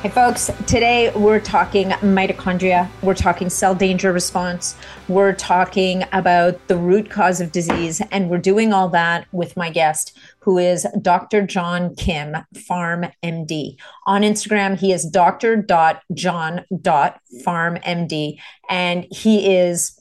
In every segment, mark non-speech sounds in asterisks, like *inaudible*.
Hey, folks, today we're talking mitochondria. We're talking cell danger response. We're talking about the root cause of disease. And we're doing all that with my guest, who is Dr. John Kim, Farm MD. On Instagram, he is dr.john.farmmd. And he is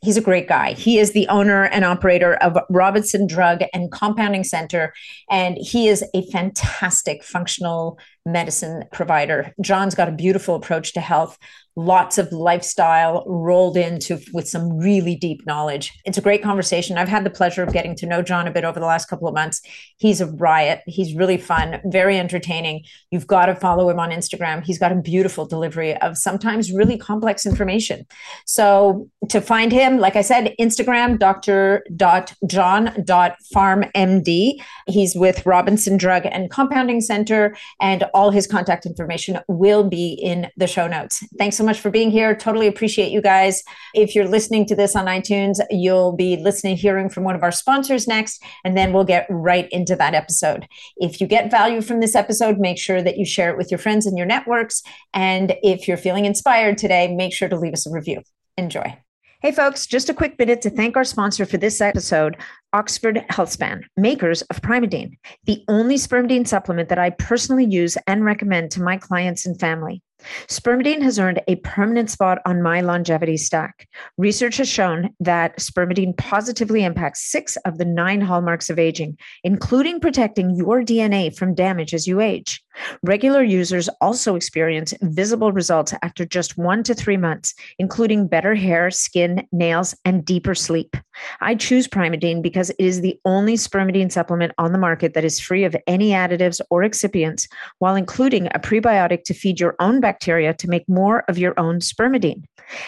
he's a great guy. He is the owner and operator of Robinson Drug and Compounding Center, and he is a fantastic functional medicine provider. John's got a beautiful approach to health lots of lifestyle rolled into with some really deep knowledge. It's a great conversation. I've had the pleasure of getting to know John a bit over the last couple of months. He's a riot. He's really fun, very entertaining. You've got to follow him on Instagram. He's got a beautiful delivery of sometimes really complex information. So to find him, like I said, Instagram, dr.john.farmmd. He's with Robinson Drug and Compounding Center, and all his contact information will be in the show notes. Thanks so much for being here. Totally appreciate you guys. If you're listening to this on iTunes, you'll be listening, hearing from one of our sponsors next, and then we'll get right into that episode. If you get value from this episode, make sure that you share it with your friends and your networks. And if you're feeling inspired today, make sure to leave us a review. Enjoy. Hey, folks, just a quick minute to thank our sponsor for this episode, Oxford Healthspan, makers of Primeadine, the only spermidine supplement that I personally use and recommend to my clients and family. Spermidine has earned a permanent spot on my longevity stack. Research has shown that spermidine positively impacts six of the nine hallmarks of aging, including protecting your DNA from damage as you age. Regular users also experience visible results after just one to three months, including better hair, skin, nails, and deeper sleep. I choose Primeadine because it is the only spermidine supplement on the market that is free of any additives or excipients, while including a prebiotic to feed your own bacteria to make more of your own spermidine.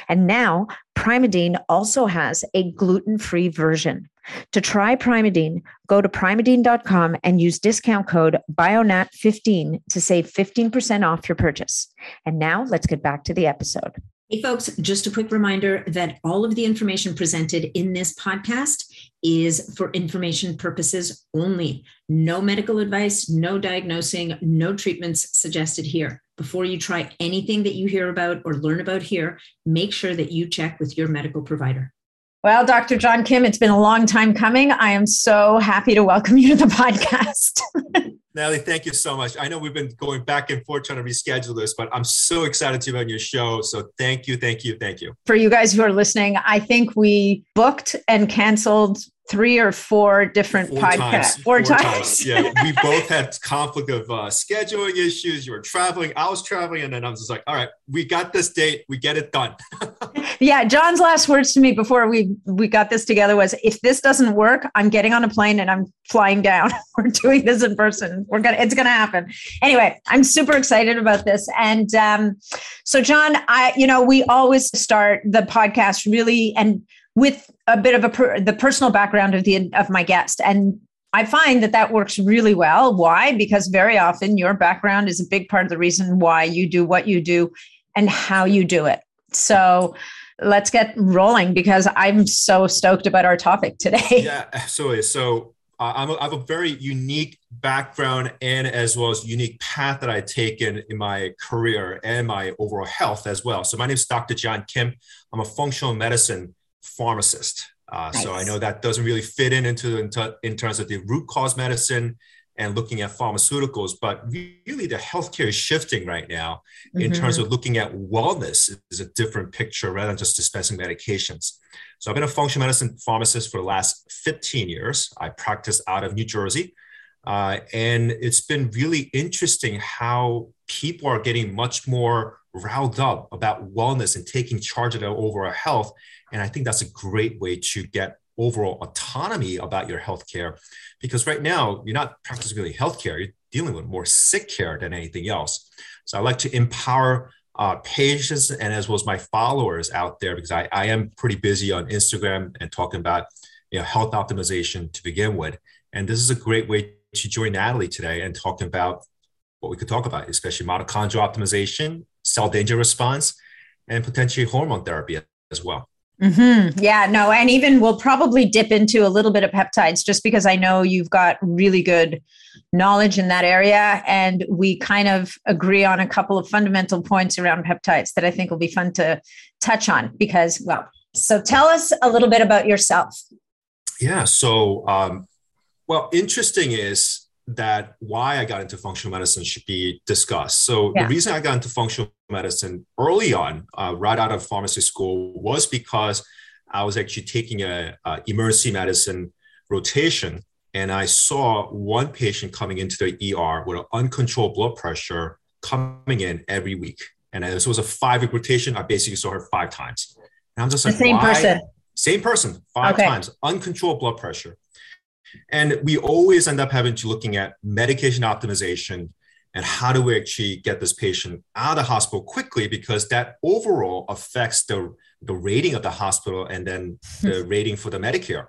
And now, Primeadine also has a gluten free version. To try Primeadine, go to primeadine.com and use discount code BIONAT15 to save 15% off your purchase. And now let's get back to the episode. Hey, folks, just a quick reminder that all of the information presented in this podcast is for information purposes only. No medical advice, no diagnosing, no treatments suggested here. Before you try anything that you hear about or learn about here, make sure that you check with your medical provider. Well, Dr. John Kim, it's been a long time coming. I am so happy to welcome you to the *laughs* podcast. Natalie, thank you so much. I know we've been going back and forth trying to reschedule this, but I'm so excited to be on your show. So thank you, thank you, thank you. For you guys who are listening, I think we booked and canceled three or four different four podcasts. Times, four, four times. times. Yeah, we *laughs* both had conflict of uh, scheduling issues. You were traveling, I was traveling, and then I was just like, "All right, we got this date. We get it done." *laughs* yeah, John's last words to me before we we got this together was, "If this doesn't work, I'm getting on a plane and I'm flying down. *laughs* we're doing this in person. We're gonna, it's gonna happen." Anyway, I'm super excited about this, and um, so John, I, you know, we always start the podcast really and with a bit of a per, the personal background of the of my guest and I find that that works really well. Why? Because very often your background is a big part of the reason why you do what you do and how you do it. So let's get rolling because I'm so stoked about our topic today. Yeah, absolutely. So uh, I'm a, I have a very unique background and as well as unique path that I've taken in my career and my overall health as well. So my name is Dr. John Kim. I'm a functional medicine pharmacist. Uh, nice. So I know that doesn't really fit in into, into in terms of the root cause medicine and looking at pharmaceuticals, but really the healthcare is shifting right now in mm-hmm. terms of looking at wellness is a different picture rather than just dispensing medications. So I've been a functional medicine pharmacist for the last 15 years. I practice out of New Jersey. Uh, and it's been really interesting how people are getting much more riled up about wellness and taking charge of their overall health and I think that's a great way to get overall autonomy about your healthcare because right now you're not practicing really healthcare, you're dealing with more sick care than anything else. So I like to empower uh, patients and as well as my followers out there because I, I am pretty busy on Instagram and talking about you know health optimization to begin with. And this is a great way to join Natalie today and talking about what we could talk about, especially mitochondrial optimization, cell danger response, and potentially hormone therapy as well. Mm-hmm. Yeah, no, and even we'll probably dip into a little bit of peptides just because I know you've got really good knowledge in that area. And we kind of agree on a couple of fundamental points around peptides that I think will be fun to touch on because, well, so tell us a little bit about yourself. Yeah. So, um, well, interesting is that why I got into functional medicine should be discussed. So yeah. the reason I got into functional medicine early on, uh, right out of pharmacy school, was because I was actually taking a, a, emergency medicine rotation, and I saw one patient coming into the ER with an uncontrolled blood pressure coming in every week. And this was a five-week rotation. I basically saw her five times. And I'm just like, same why? person. Same person, five okay. times, uncontrolled blood pressure. And we always end up having to looking at medication optimization and how do we actually get this patient out of the hospital quickly because that overall affects the, the rating of the hospital and then *laughs* the rating for the Medicare.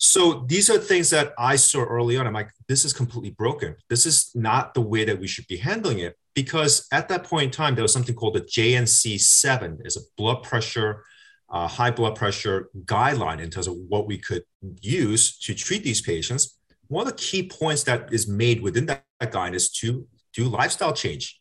So these are things that I saw early on. I'm like, this is completely broken. This is not the way that we should be handling it because at that point in time, there was something called the JNC7, is a blood pressure uh, high blood pressure guideline in terms of what we could use to treat these patients. One of the key points that is made within that, guide is to do lifestyle change,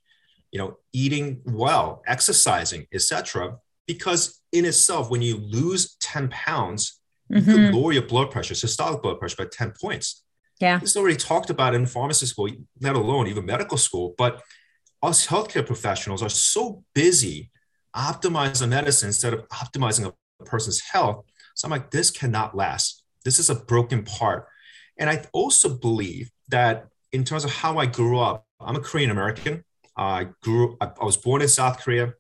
you know, eating well, exercising, etc. Because in itself, when you lose 10 pounds, mm-hmm. you could lower your blood pressure, systolic blood pressure by 10 points. Yeah. This is already talked about in pharmacy school, let alone even medical school. But us healthcare professionals are so busy optimize a medicine instead of optimizing a person's health. So I'm like, this cannot last. This is a broken part. And I also believe that in terms of how I grew up, I'm a Korean American. I grew, I, was born in South Korea.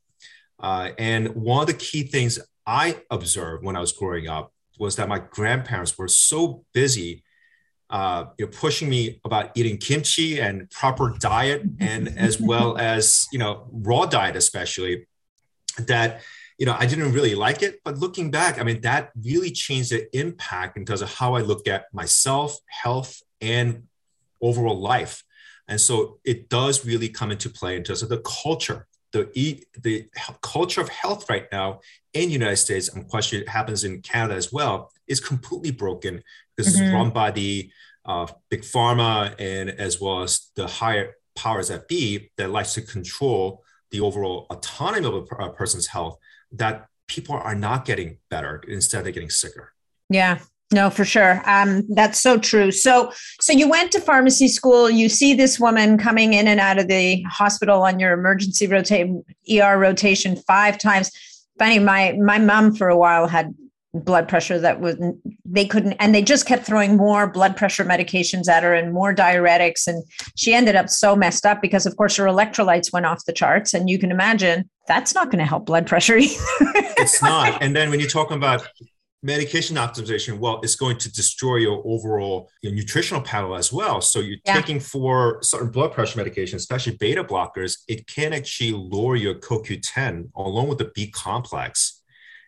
Uh, and one of the key things I observed when I was growing up was that my grandparents were so busy uh, you know, pushing me about eating kimchi and proper diet, and as well as you know raw diet, especially that you know i didn't really like it. But looking back i mean that really changed the impact in terms of how i look at myself health and overall life. And so it does really come into play in terms of the culture. The the culture of health right now in the united states i'm questioning it happens in canada as well is completely broken because mm-hmm. it's run by the uh, big pharma and as well as the higher powers that be that likes to control the overall autonomy of a, person's health that people are not getting better. Instead they're getting sicker. Yeah. No for sure. Um, that's so true. So so you went to pharmacy school. You see this woman coming in and out of the hospital on your emergency rotation er rotation five times. Funny my my mom for a while had blood pressure that was they couldn't and they just kept throwing more blood pressure medications at her and more diuretics and she ended up so messed up because of course her electrolytes went off the charts and you can imagine that's not going to help blood pressure *laughs* either. it's not and then when you're talking about medication optimization well it's going to destroy your overall your nutritional panel as well so you're yeah. taking for certain blood pressure medications especially beta blockers it can actually lower your coq10 along with the b complex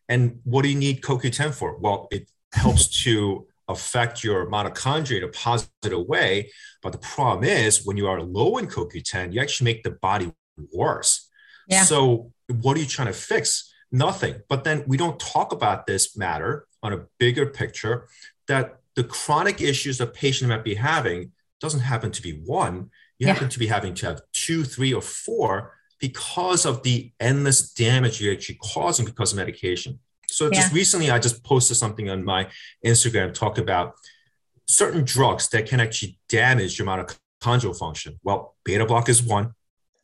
and what do you need CoQ10 for? Well, it helps *laughs* to affect your mitochondria in a positive way. But the problem is when you are low in CoQ10, you actually make the body worse. Yeah. So what are you trying to fix? Nothing. But then we don't talk about this matter on a bigger picture that the chronic issues a patient might be having doesn't happen to be one. You yeah. happen to be having to have two, three, or four because of the endless damage you're actually causing because of medication. So yeah. just recently, I just posted something on my Instagram talk about certain drugs that can actually damage your mitochondrial function. Well, beta block is one.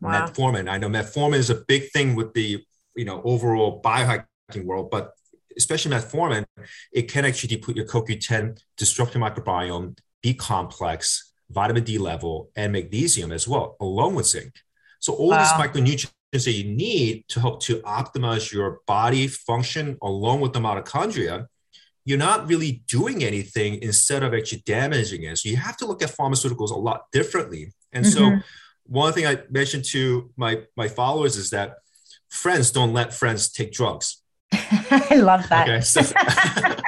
Wow. Metformin. I know metformin is a big thing with the you know overall biohacking world, but especially metformin, it can actually deplete your CoQ10, disrupt your microbiome, B complex, vitamin D level, and magnesium as well, along with zinc. So all wow. these micronutrients that you need to help to optimize your body function along with the mitochondria, you're not really doing anything instead of actually damaging it. So you have to look at pharmaceuticals a lot differently. And mm-hmm. so one thing I mentioned to my my followers is that friends don't let friends take drugs. *laughs* I love that. Okay, so *laughs*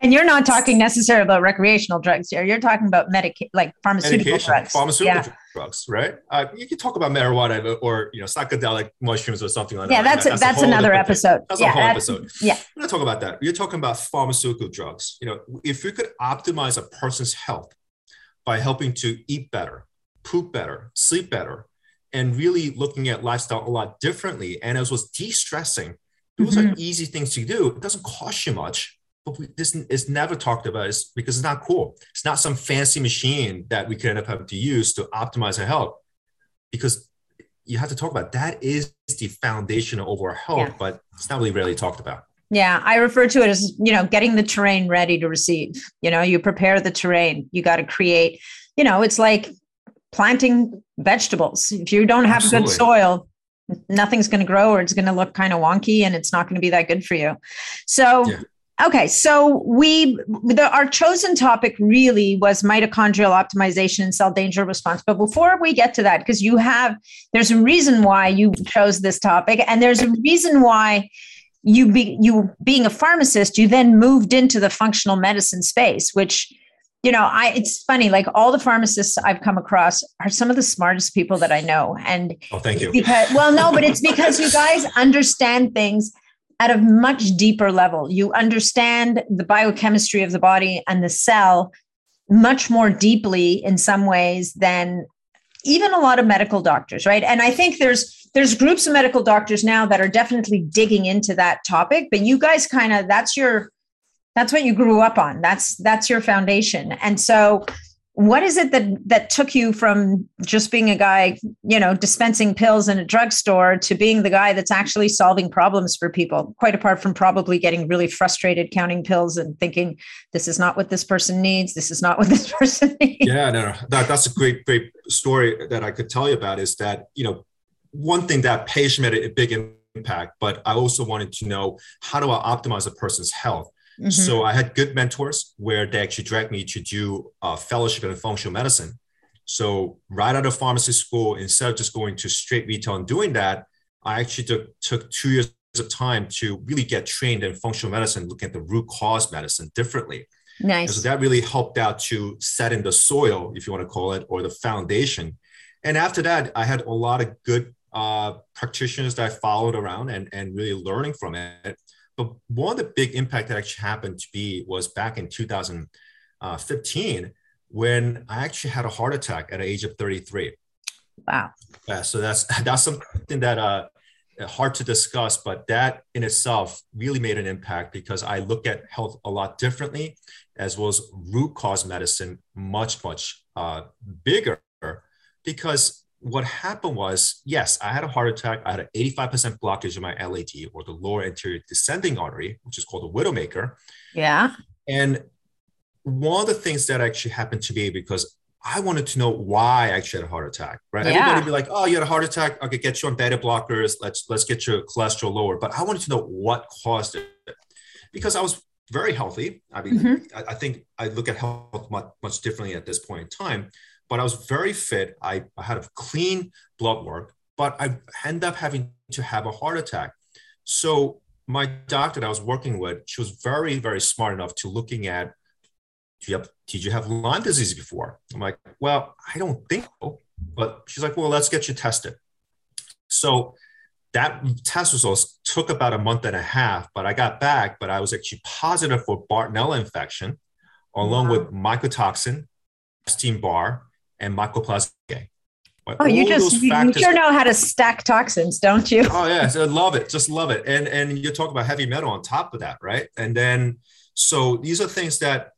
and you're not talking necessarily about recreational drugs here. You're talking about medica- like pharmaceutical Medication, drugs. Pharmaceutical yeah. drugs, right? Uh, you can talk about marijuana or you know psychedelic mushrooms or something like yeah, that. Yeah, that's that's, that's another episode. That's yeah, a whole episode. Yeah, we're not talking about that. You're talking about pharmaceutical drugs. You know, if we could optimize a person's health by helping to eat better, poop better, sleep better, and really looking at lifestyle a lot differently, and as was de-stressing, those mm-hmm. are easy things to do. It doesn't cost you much but we, this is never talked about is because it's not cool. It's not some fancy machine that we could end up having to use to optimize our health because you have to talk about that is the foundation of overall health, yeah. but it's not really rarely talked about. Yeah, I refer to it as, you know, getting the terrain ready to receive. You know, you prepare the terrain, you got to create, you know, it's like planting vegetables. If you don't have Absolutely. good soil, nothing's going to grow or it's going to look kind of wonky and it's not going to be that good for you. So, yeah. Okay, so we the, our chosen topic really was mitochondrial optimization and cell danger response. But before we get to that, because you have there's a reason why you chose this topic, and there's a reason why you be you being a pharmacist, you then moved into the functional medicine space, which you know, I it's funny, like all the pharmacists I've come across are some of the smartest people that I know. And oh, thank you. Because well, no, but it's because you guys understand things at a much deeper level. You understand the biochemistry of the body and the cell much more deeply in some ways than even a lot of medical doctors, right? And I think there's there's groups of medical doctors now that are definitely digging into that topic, but you guys kind of that's your that's what you grew up on. That's that's your foundation. And so what is it that that took you from just being a guy you know dispensing pills in a drugstore to being the guy that's actually solving problems for people quite apart from probably getting really frustrated counting pills and thinking this is not what this person needs. This is not what *laughs* this person needs. Yeah no, no. That, that's a great great story that i could tell you about is that you know one thing that patient made a big impact but i also wanted to know how do i optimize a person's health Mm-hmm. So I had good mentors where they actually dragged me to do a fellowship in functional medicine. So right out of pharmacy school, instead of just going to straight retail and doing that, I actually took, took two years of time to really get trained in functional medicine, looking at the root cause medicine differently. Nice. And so that really helped out to set in the soil, if you want to call it, or the foundation. And after that, I had a lot of good uh, practitioners that I followed around and, and really learning from it. But one of the big impact that actually happened to be was back in 2015 when I actually had a heart attack at the age of 33. Wow. Yeah, so that's *laughs* that's something that uh hard to discuss, but that in itself really made an impact because I look at health a lot differently, as well as root cause medicine much much uh, bigger because what happened was, yes, I had a heart attack. I had an 85% blockage in my LAD or the lower anterior descending artery, which is called a widowmaker. Yeah. And one of the things that actually happened to me because I wanted to know why I actually had a heart attack, right? Yeah. Everybody be like, oh, you had a heart attack. Okay, get you on beta blockers. Let's let's get your cholesterol lower. But I wanted to know what caused it because I was very healthy. I mean, mm-hmm. I, I, think I look at health much, much differently at this point in time but I was very fit. I, I had a clean blood work, but I ended up having to have a heart attack. So my doctor that I was working with, she was very, very smart enough to looking at, do you have, did you have Lyme disease before? I'm like, well, I don't think so. But she's like, well, let's get you tested. So that test results took about a month and a half, but I got back, but I was actually positive for Bartonella infection, along wow. with mycotoxin, Epstein Barr, and mycoplasma. oh, you just you, factors, sure know how to stack toxins, don't you? oh yeah, so love it, just love it. And and you talk about heavy metal on top of that, right? And then so these are things that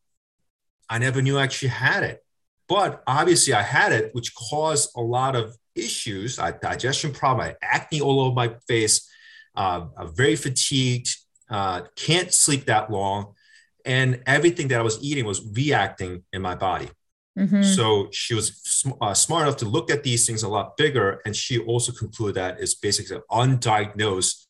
I never knew I actually had it, but obviously I had it, which caused a lot of issues. I digestion problem, I acne all over my face. Uh, I'm very fatigued. Uh, can't sleep that long, and everything that I was eating was reacting in my body. Mm-hmm. So she was uh, smart enough to look at these things a lot bigger. And she also concluded that it's basically undiagnosed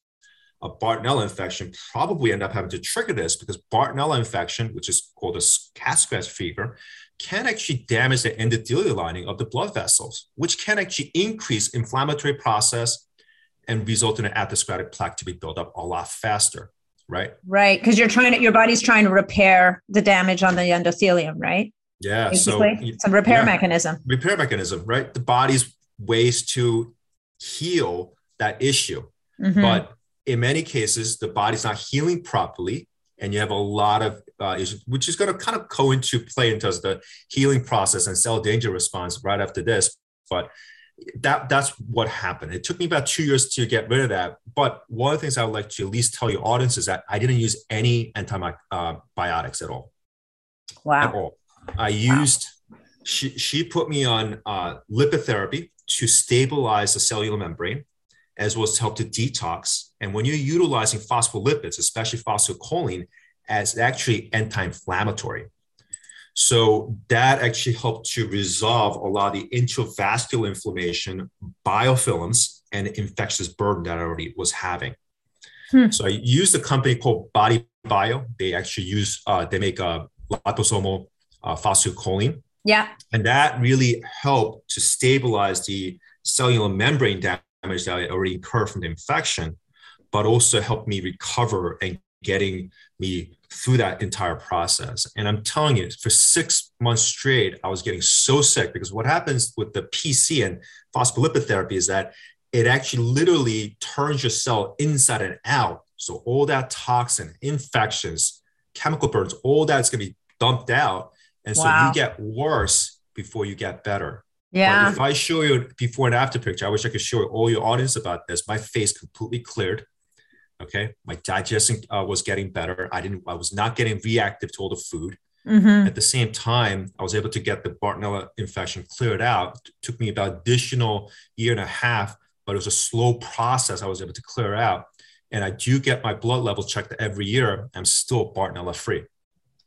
a Bartonella infection probably end up having to trigger this because Bartonella infection, which is called a cat scratch fever, can actually damage the endothelial lining of the blood vessels, which can actually increase inflammatory process and result in an atherosclerotic plaque to be built up a lot faster, right? Right, because you're trying to, your body's trying to repair the damage on the endothelium, right? Yeah, Basically, so a repair yeah. mechanism. repair mechanism, right? The body's ways to heal that issue. Mhm. But in many cases, the body's not healing properly, and you have a lot of uh, issues, which is going to kind of go into play into the healing process and cell danger response right after this. But that that's what happened. It took me about two years to get rid of that. But one of the things I would like to at least tell your audience is that I didn't use any antibiotics at all Wow. at all. I used she she put me on uh, lipid therapy to stabilize the cellular membrane, as well as to help to detox. And when you're utilizing phospholipids, especially phosphocholine, as actually anti-inflammatory. So that actually helped to resolve a lot of the intravascular inflammation, biofilms, and infectious burden that I already was having. Hmm. So I used a company called Body Bio. They actually use uh, they make a liposomal uh, phosphocholine, Yeah. and that really helped to stabilize the cellular membrane damage that I already incurred from the infection, but also helped me recover and getting me through that entire process. And I'm telling you, for six months straight, I was getting so sick because what happens with the PC and phospholipid therapy is that it actually literally turns your cell inside and out. So all that toxin, infections, chemical burns, all that's going to be dumped out. And so Wow. you get worse before you get better. But Yeah. if I show you before and after picture, I wish I could show all your audience about this. My face completely cleared. Okay, my digestion uh, was getting better. I didn't. I was not getting reactive to all the food. hmm At the same time, I was able to get the Bartonella infection cleared out. It took me about additional year and a half, but it was a slow process. I was able to clear out, and I do get my blood level checked every year. I'm still Bartonella free.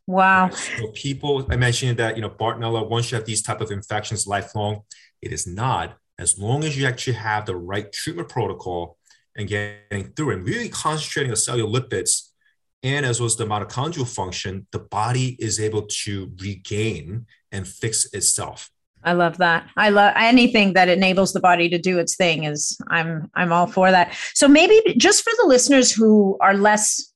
Wow. So people, I mentioned that you know Bartonella. Once you have these type of infections lifelong, it is not. As long as you actually have the right treatment protocol and getting through and really concentrating on cellular lipids and as well as the mitochondrial function, the body is able to regain and fix itself. I love that. I love anything that enables the body to do its thing is I'm I'm all for that. So maybe just for the listeners who are less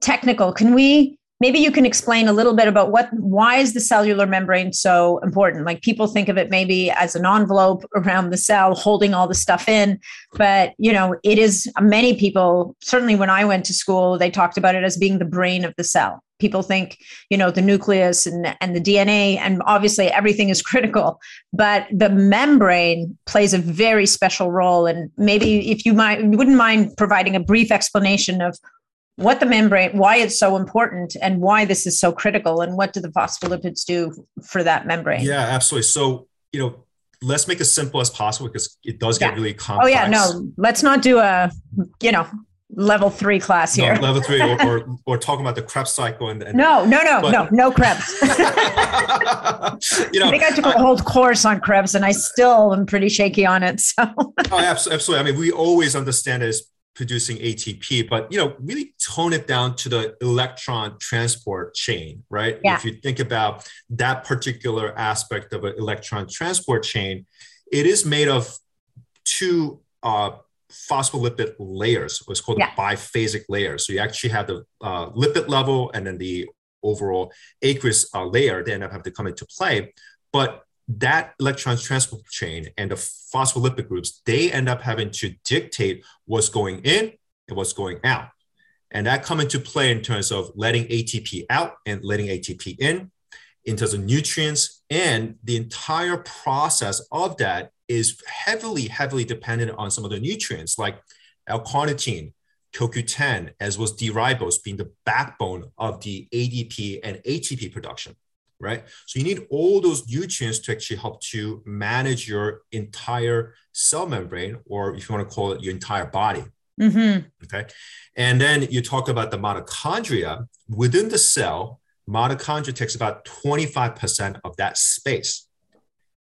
technical, can we maybe you can explain a little bit about what why is the cellular membrane so important? Like people think of it maybe as an envelope *laughs* around the cell holding all the stuff in, but you know, it is many people, certainly when I went to school, they talked about it as being the brain of the cell. People think, you know, the nucleus and, and the DNA, and obviously everything is *laughs* critical, but the membrane plays a very special role. And maybe if you might, wouldn't mind providing a brief explanation of what the membrane, why it's so important, and why this is so critical, and what do the phospholipids do for that membrane? Yeah, absolutely. So, you know, let's make it simple as possible because it does get really really Oh yeah, no, let's not do a, you know, level three class No, here. level three, or, or, *laughs* or talking about the Krebs cycle and, and No, no, no, But- no, no Krebs. *laughs* *laughs* you know, I think I took a whole course on Krebs, and I still am pretty shaky on it. So Oh, abs- absolutely. I mean, we always understand it as producing ATP, but you know, really tone it down to the electron transport chain, right? Yeah. If you think about that particular aspect of an electron transport chain, it is made of two uh, phospholipid layers, what's called Yeah. a biphasic layer. So you actually have the uh, lipid level and then the overall aqueous uh, layer. They end up having to come into play, but that electron transport chain and the phospholipid groups, they end up having to dictate what's going in and what's going out. And that come into play in terms of letting ATP out and letting ATP in, in terms of nutrients. And the entire process of that is heavily, heavily dependent on some of the nutrients like L-carnitine, CoQ10, as well as D-ribose being the backbone of the ADP and ATP production right? So you need all those nutrients to actually help to manage your entire cell membrane, or if you want to call it your entire body. Mhm. Okay. And then you talk about the mitochondria within the cell. Mitochondria takes about 25% of that space.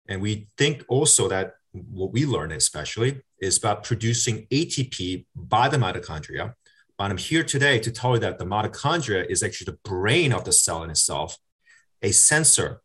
And we think also that what we learn, especially, is about producing ATP by the mitochondria. But I'm here today to tell you that the mitochondria is actually the brain of the cell in itself a sensor,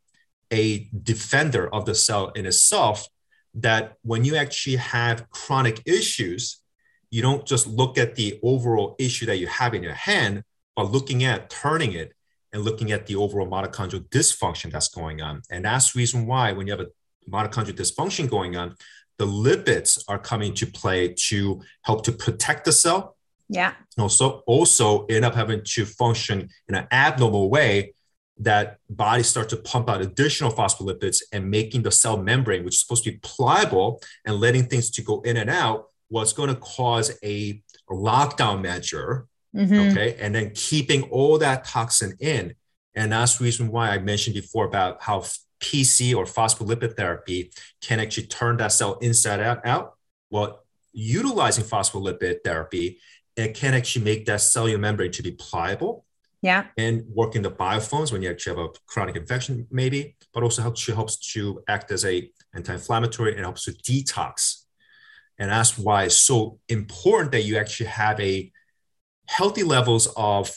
a defender of the cell in itself, that when you actually have chronic issues, you don't just look at the overall issue that you have in your hand, but looking at turning it and looking at the overall mitochondrial dysfunction that's going on. And that's the reason why when you have a mitochondrial dysfunction going on, the lipids are coming to play to help to protect the cell. Yeah. Also, also end up having to function in an abnormal way that body start to pump out additional phospholipids and making the cell membrane, which is supposed to be pliable and letting things to go in and out, what's going to cause a lockdown measure. Mm-hmm. Okay. And then keeping all that toxin in. And that's the reason why I mentioned before about how PC or phospholipid therapy can actually turn that cell inside out. out. Well, utilizing phospholipid therapy, it can actually make that cellular membrane to be pliable. Yeah. And work in the biofilms when you actually have a chronic infection, maybe, but also helps helps to act as a anti-inflammatory and helps to detox. And that's why it's so important that you actually have a healthy levels of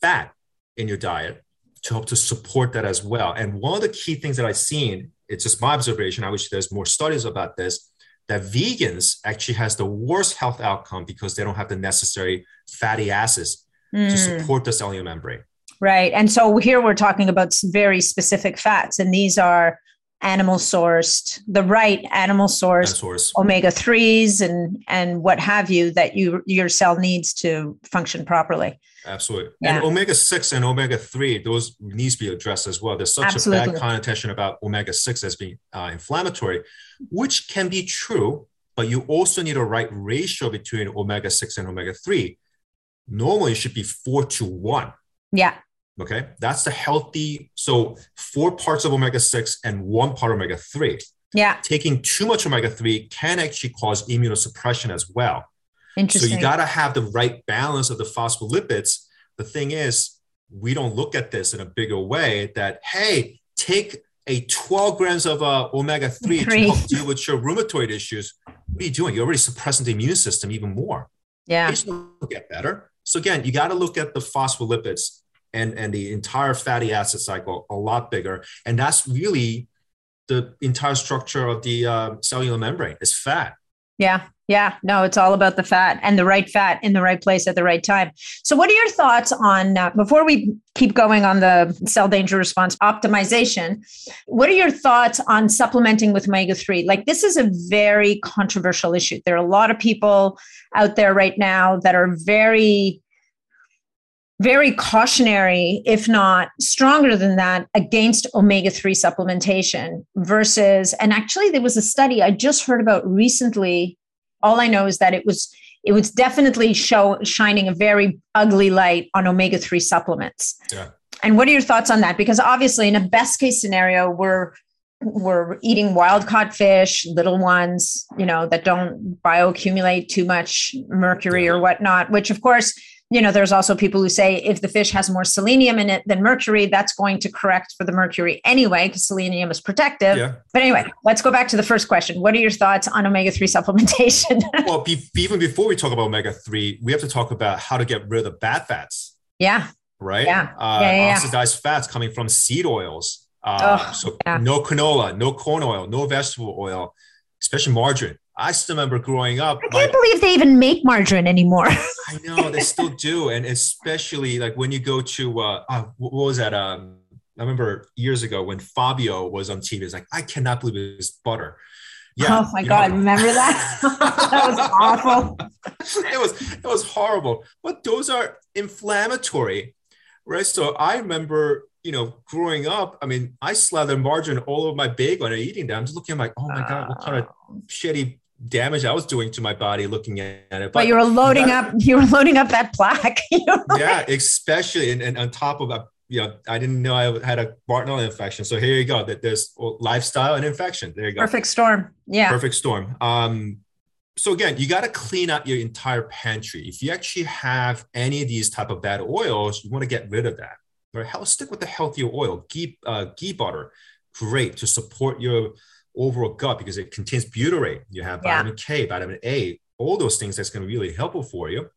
fat in your diet to help to support that as well. And one of the key things that I've seen, it's just my observation, I wish there's more studies about this, that vegans actually has the worst health outcome because they don't have the necessary fatty acids mm. to support the cellular membrane. Right. And so here we're talking about very specific fats, and these are animal sourced, the right animal sourced source. omega 3s and and what have you that you your cell needs to function properly. Absolutely. Yeah. And omega 6 and omega 3, those needs to be addressed as well. There's such Absolutely. a bad connotation about omega 6 as being uh, inflammatory, which can be true, but you also need a right ratio between omega 6 and omega 3. Normally, it should be four to one. Yeah. Okay, that's the healthy. So four parts of omega six and one part omega three. Yeah, taking too much omega three can actually cause immunosuppression as well. Interesting. So you got to have the right balance of the phospholipids. The thing is, we don't look at this in a bigger way. That hey, take a 12 grams of uh, omega 3 to help deal with your rheumatoid issues. What are you doing? You're already suppressing the immune system even more. Yeah. It's get better. So again, you got to look at the phospholipids and, and the entire fatty acid cycle a lot bigger. And that's really the entire structure of the uh, cellular membrane is fat. Yeah. Yeah. No, it's all about the fat and the right fat in the right place at the right time. So, what are your thoughts on, uh, before we keep going on the cell danger response optimization, what are your thoughts on supplementing with omega 3? Like, this is a very controversial issue. There are a lot of people out there right now that are very very cautionary, if not stronger than that, against omega 3 supplementation versus, and actually, there was a study I just heard about recently. All I know is that it was it was definitely show shining a very ugly light on omega 3 supplements. Yeah. And what are your thoughts on that? Because obviously, in a best case scenario, we're we're eating wild caught fish, little ones, you know, that don't bioaccumulate too much mercury or whatnot, which of course you know, there's also people who say if the fish has more selenium in it than mercury, that's going to correct for the mercury anyway, because selenium is protective. Yeah. But anyway, let's go back to the first question. What are your thoughts on omega 3 supplementation? *laughs* well, be, even before we talk about omega 3, we have to talk about how to get rid of the bad fats. Yeah. Right? Yeah. Uh, yeah, yeah, oxidized yeah. fats coming from seed oils. Uh, oh, so no canola, no corn oil, no vegetable oil, especially margarine. I still remember growing up. I can't my, believe they even make margarine anymore. *laughs* I know they still do, and especially like when you go to uh, uh, what was that? Um, I remember years ago when Fabio was on TV. It's like I cannot believe it was butter. Yeah. Oh my god! Know. Remember that? *laughs* that was awful. it was it was horrible. But those are inflammatory, right? So I remember you know, growing up, I mean, I slathered margarine all over my bagel and i eating them. I'm just looking, I'm like, oh my God, what kind of shitty damage I was doing to my body looking at it. But, but you were loading that, up, *laughs* you were loading up that plaque. *laughs* yeah, especially and, and on top of that, you know, I didn't know I had a Bartonella infection. So here you go. That there's lifestyle and infection. There you go. Perfect storm. Yeah. Perfect storm. Um, so again, you got to clean out your entire pantry. If you actually have any of these type of bad oils, you want to get rid of that. Right? How stick with the healthier oil, ghee, uh, ghee butter, great to support your overall gut because it contains butyrate. You have yeah. vitamin K, vitamin A, all those things that's going to be really helpful for you.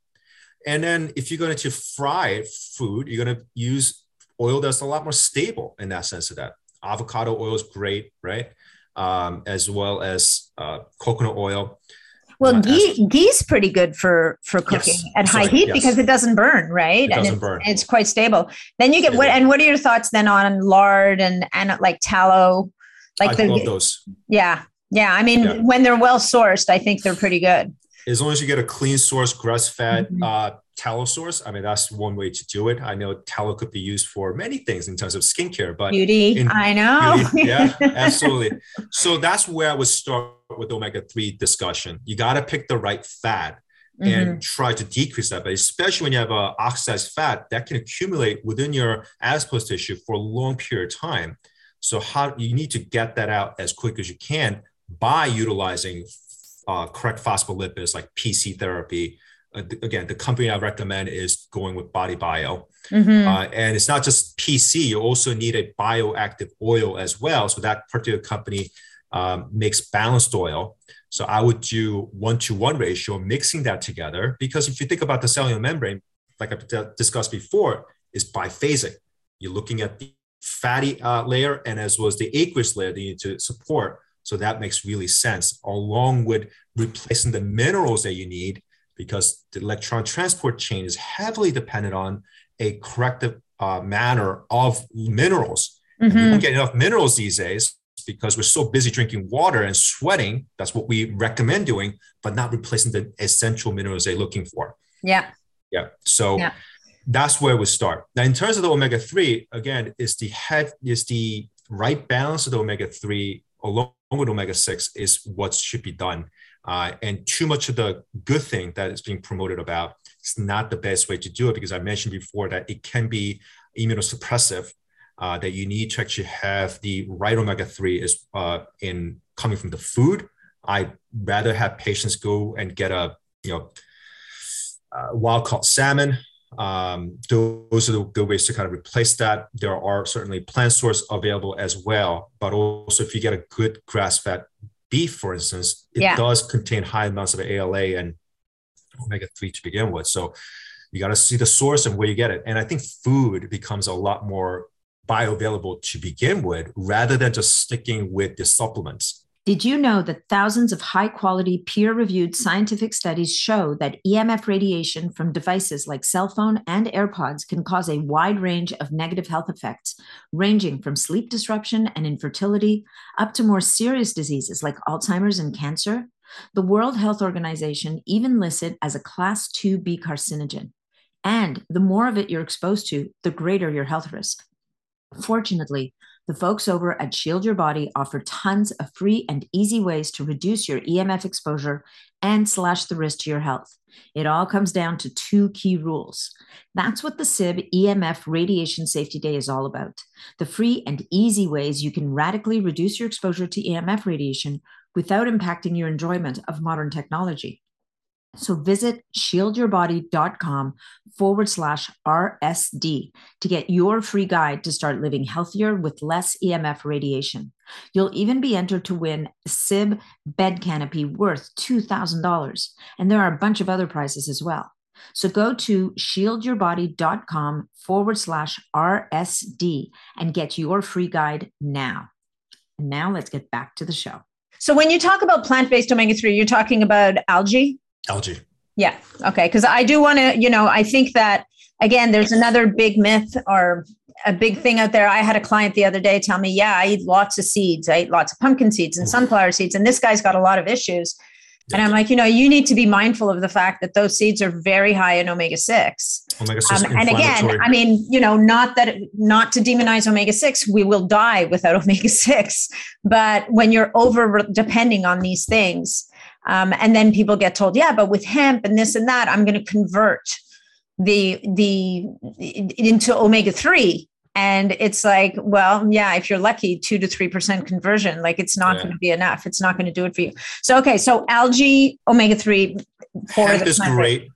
And then if you're going to fry food, you're going to use oil that's a lot more stable in that sense of that. Avocado oil is great, right? Um, as well as uh, coconut oil. Well, uh, ghee ghee's pretty good for for cooking yes. at Sorry, high heat yes. because it doesn't burn, right? It and doesn't burn. It's quite stable. Then you get what? And what are your thoughts then on lard and and like tallow? Like I the, love those. Yeah, yeah. I mean, yeah. when they're well sourced, I think they're pretty good. As long as you get a clean source, grass fed mm-hmm. uh, tallow source, I mean, that's one way to do it. I know tallow could be used for many things in terms of skincare, but beauty. In, I know. Beauty, yeah, *laughs* absolutely. So that's where I would start with omega 3 discussion. You got to pick the right fat mm-hmm. and try to decrease that. But especially when you have a oxidized fat that can accumulate within your adipose tissue for a long period of time. So how you need to get that out as quick as you can by utilizing uh, correct phospholipids like PC therapy. Uh, again, the company I recommend is going with Body Bio. Mm-hmm. Uh, and it's not just PC, you also need a bioactive oil as well. So that particular company um, makes balanced oil. So I would do one to one ratio, mixing that together. Because if you think about the cellular membrane, like I discussed before, is biphasic. You're looking at the fatty uh, layer and as well as the aqueous layer that you need to support. So that makes really sense, along with replacing the minerals that you need, because the electron transport chain is heavily dependent on a corrective uh, manner of minerals. Mm-hmm. We don't get enough minerals these days because we're so busy drinking water and sweating. That's what we recommend doing, but not replacing the essential minerals they're looking for. Yeah. Yeah. So yeah. That's where we start. Now, in terms of the omega three, again, is the head is the right balance of the omega three along with omega six is what should be done. Uh, and too much of the good thing that is being promoted about is not the best way to do it because I mentioned before that it can be immunosuppressive uh, that you need to actually have the right omega 3 is uh, in coming from the food. I'd rather have patients go and get a you know wild caught salmon. Um, those are the good ways to kind of replace that. There are certainly plant source available as well, but also if you get a good grass fed beef, for instance, it yeah. does contain high amounts of ALA and omega 3 to begin with. So you got to see the source and where you get it. And I think food becomes a lot more bioavailable to begin with rather than just sticking with the supplements. Did you know that thousands of high quality, peer reviewed scientific studies show that EMF radiation from devices like cell phone and AirPods can cause a wide range of negative health effects, ranging from sleep disruption and infertility up to more serious diseases like Alzheimer's and cancer? The World Health Organization even lists it as a class 2B carcinogen. And the more of it you're exposed to, the greater your health risk. Fortunately, the folks over at Shield Your Body offer tons of free and easy ways to reduce your EMF exposure and slash the risk to your health. It all comes down to two key rules. That's what the SYB EMF Radiation Safety Day is all about. The free and easy ways you can radically reduce your exposure to EMF radiation without impacting your enjoyment of modern technology. So visit shieldyourbody.com forward slash RSD to get your free guide to start living healthier with less EMF radiation. You'll even be entered to win a SYB bed canopy worth $2,000. And there are a bunch of other prizes as well. So go to shieldyourbody.com forward slash RSD and get your free guide now. And now let's get back to the show. So when you talk about plant-based omega-3, you're talking about algae? Algae. Yeah. Okay. Because I do want to, you know, I think that again, there's another big myth or a big thing out there. I had a client the other day tell me, yeah, I eat lots of seeds. I eat lots of pumpkin seeds and sunflower seeds. And this guy's got a lot of issues. And I'm like, you know, you need to be mindful of the fact that those seeds are very high in omega six. Omega six, um, and again, I mean, you know, not that not to demonize omega six, we will die without *laughs* omega six. But when you're over depending on these things, um, and then people get told, yeah, but with hemp and this and that, I'm going to convert the the into omega three. And it's like, well, yeah, if you're lucky, two to three percent conversion, like it's not yeah. going to be enough. It's not going to do it for you. So okay, so algae omega three for hemp is great.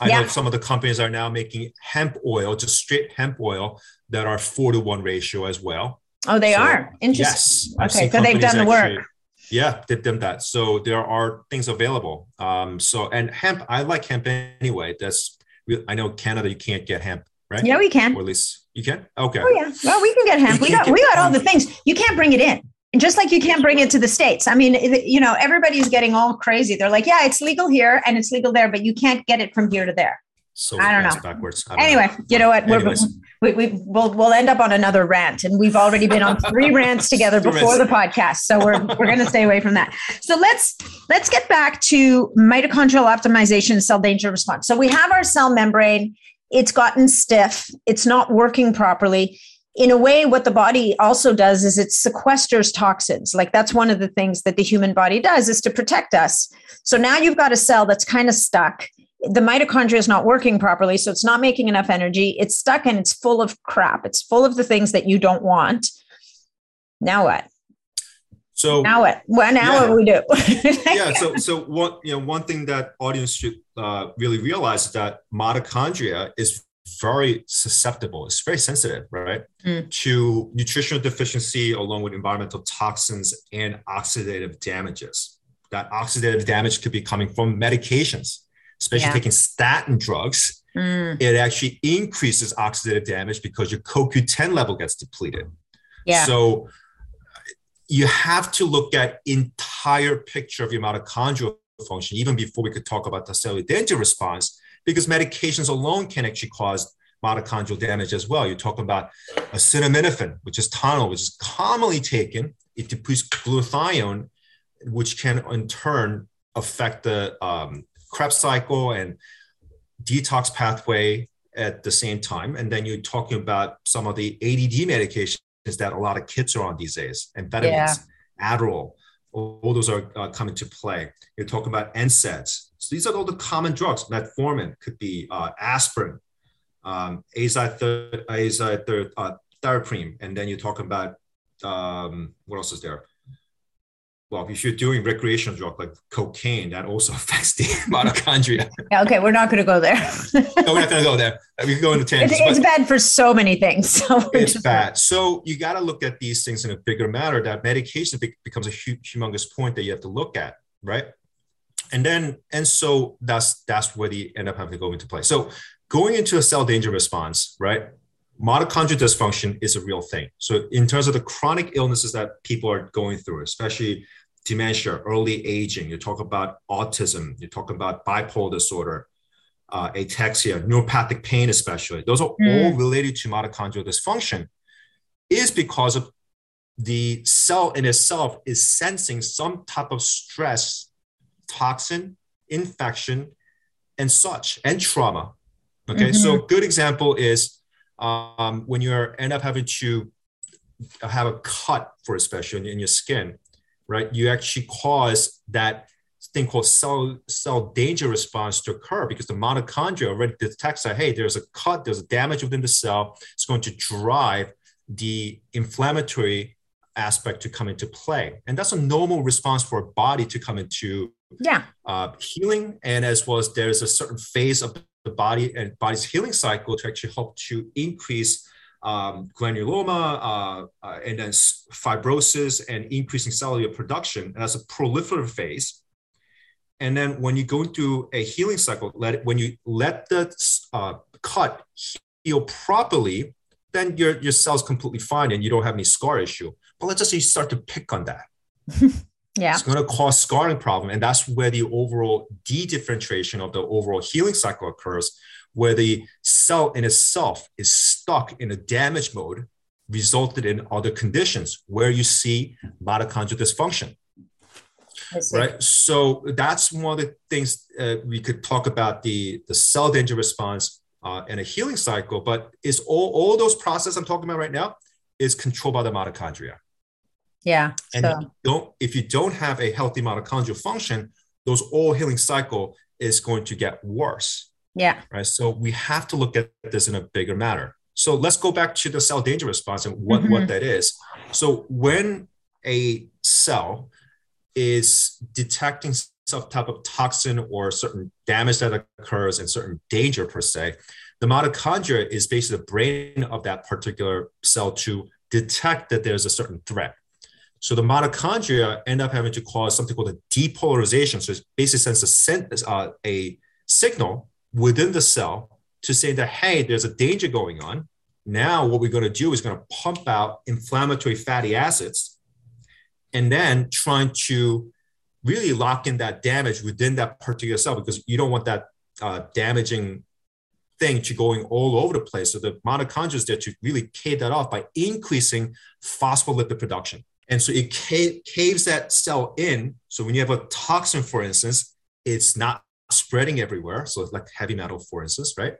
I yeah. know some of the companies are now making hemp oil, just straight hemp oil, that are four to one ratio as well. Oh, they so, are interesting. Yes, okay, so they've done the work. Yeah, they've done that. So there are things available. Um, so and hemp, I like hemp anyway. That's I know Canada, you can't get hemp, right? Yeah, we can. Or at least you can. Okay. Oh yeah. Well, we can get hemp. We, we got we got all the things. You can't bring it in. just like you can't bring it to the states i mean you know everybody's getting all crazy they're like yeah it's legal here and it's legal there but you can't get it from here to there so I don't know. backwards. Don't anyway, know. you know what? We're, we, we will we'll end up on another rant, and we've already been on three *laughs* rants together before the podcast, so we're we're going to stay away from that. So let's let's get back to mitochondrial optimization, and cell danger response. So we have our cell membrane; it's gotten stiff, it's not working properly. In a way, what the body also does is it sequesters toxins. Like that's one of the things that the human body does is to protect us. So now you've got a cell that's kind of stuck the mitochondria is not working properly so it's not making enough energy. It's stuck and it's full of crap. It's full of the things that you don't want. Now what? So now what? Well now yeah. what we do. *laughs* Yeah so so one you know one thing that audience should uh, really realize is that mitochondria is very susceptible it's very sensitive right mm. to nutritional deficiency along with environmental toxins and oxidative damages. That oxidative damage could be coming from medications especially yeah. taking statin drugs, mm. it actually increases oxidative damage because your CoQ10 level gets depleted. Yeah. So you have to look at entire picture of your mitochondrial function, even before we could talk about the cellular danger response, because medications alone can actually cause mitochondrial damage as well. You're talking about acetaminophen, which is Tylenol, which is commonly taken. It deplete glutathione, which can in turn affect the um, Krebs cycle and detox pathway at the same time. And then you're talking about some of the ADD medications that a lot of kids are on these days, amphetamines, yeah. Adderall, all those are uh, coming to play. You're talking about NSAIDs. So these are all the common drugs. Metformin could be uh, aspirin, um, azathioprine, uh, and then you're talking about um, what else is there? Well, if you're doing recreational drug like cocaine, that also *laughs* affects the *laughs* mitochondria. Yeah, okay, we're not going to go there. no, we're not going to go there. We can go into tangents. It's, it's bad for so many things. So it's bad. So you got to look at these things in a bigger matter. That medication becomes a humongous point that you have to look at, right? And then, and so that's that's where they end up having to go into play. So going into a cell danger response, right? Mitochondrial dysfunction is a real thing. So, in terms of the chronic illnesses that people are going through, especially dementia, early aging, you talk about autism, you talk about bipolar disorder, uh, ataxia, neuropathic pain, especially, those are mm. all related to mitochondrial dysfunction, is because of the cell in itself is sensing some type of stress, toxin, infection, and such, and trauma. Okay, mm-hmm. so good example is um, when you end up having to have a cut for especially in your skin, right? You actually cause that thing called cell cell danger response to occur because the mitochondria already detects that hey, there's a cut, there's a damage within the cell. It's going to drive the inflammatory aspect to come into play, and that's a normal response for a body to come into yeah uh, healing, and as well as there's a certain phase of the body and body's healing cycle to actually help to increase um, granuloma uh, uh, and then fibrosis and increasing cellular production. And that's a proliferative phase. And then when you go into a healing cycle, let when you let the uh, cut heal properly, then your, your cell's completely fine and you don't have any scar issue. But let's just say you start to pick on that. *laughs* Yeah. It's going to cause scarring problem. And that's where the overall de-differentiation of the overall healing cycle occurs, where the cell in itself is stuck in a damage mode, resulted in other conditions where you see mitochondrial dysfunction. Right. So that's one of the things uh, we could talk about the, the cell danger response uh, and a healing cycle, but is all, all those processes I'm talking about right now is controlled by the mitochondria. Yeah. And so. if, you don't, if you don't have a healthy mitochondrial function, those all healing cycle is going to get worse. Yeah. Right. So we have to look at this in a bigger matter. So let's go back to the cell danger response and what, mm-hmm. what that is. So when a cell is detecting some type of toxin or certain damage that occurs and certain danger per se, the mitochondria is basically the brain of that particular cell to detect that there's a certain threat. So the mitochondria end up having to cause something called a depolarization. So it basically sends a, uh, a signal within the cell to say that, hey, there's a danger going on. Now, what we're going to do is going to pump out inflammatory fatty acids. and then trying to really lock in that damage within that particular cell because you don't want that uh, damaging thing to going all over the place. So the mitochondria is there to really cave that off by increasing phospholipid production. And so it ca- caves that cell in. So when you have a toxin, for instance, it's not spreading everywhere. So it's like heavy metal, for instance, right?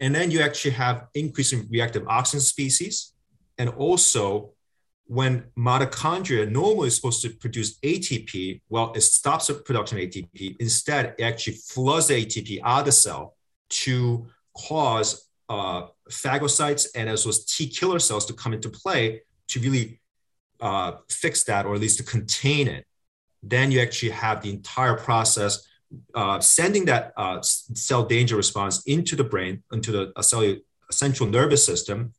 And then you actually have increasing reactive oxygen species. And also, when mitochondria normally is supposed to produce ATP, well, it stops the production of ATP. Instead, it actually floods the ATP out of the cell to cause uh, phagocytes and as well as T killer cells to come into play to really uh, fix that or at least to contain it. Then you actually have the entire process uh, sending that uh, cell danger response into the brain, into the uh, cellular central nervous system.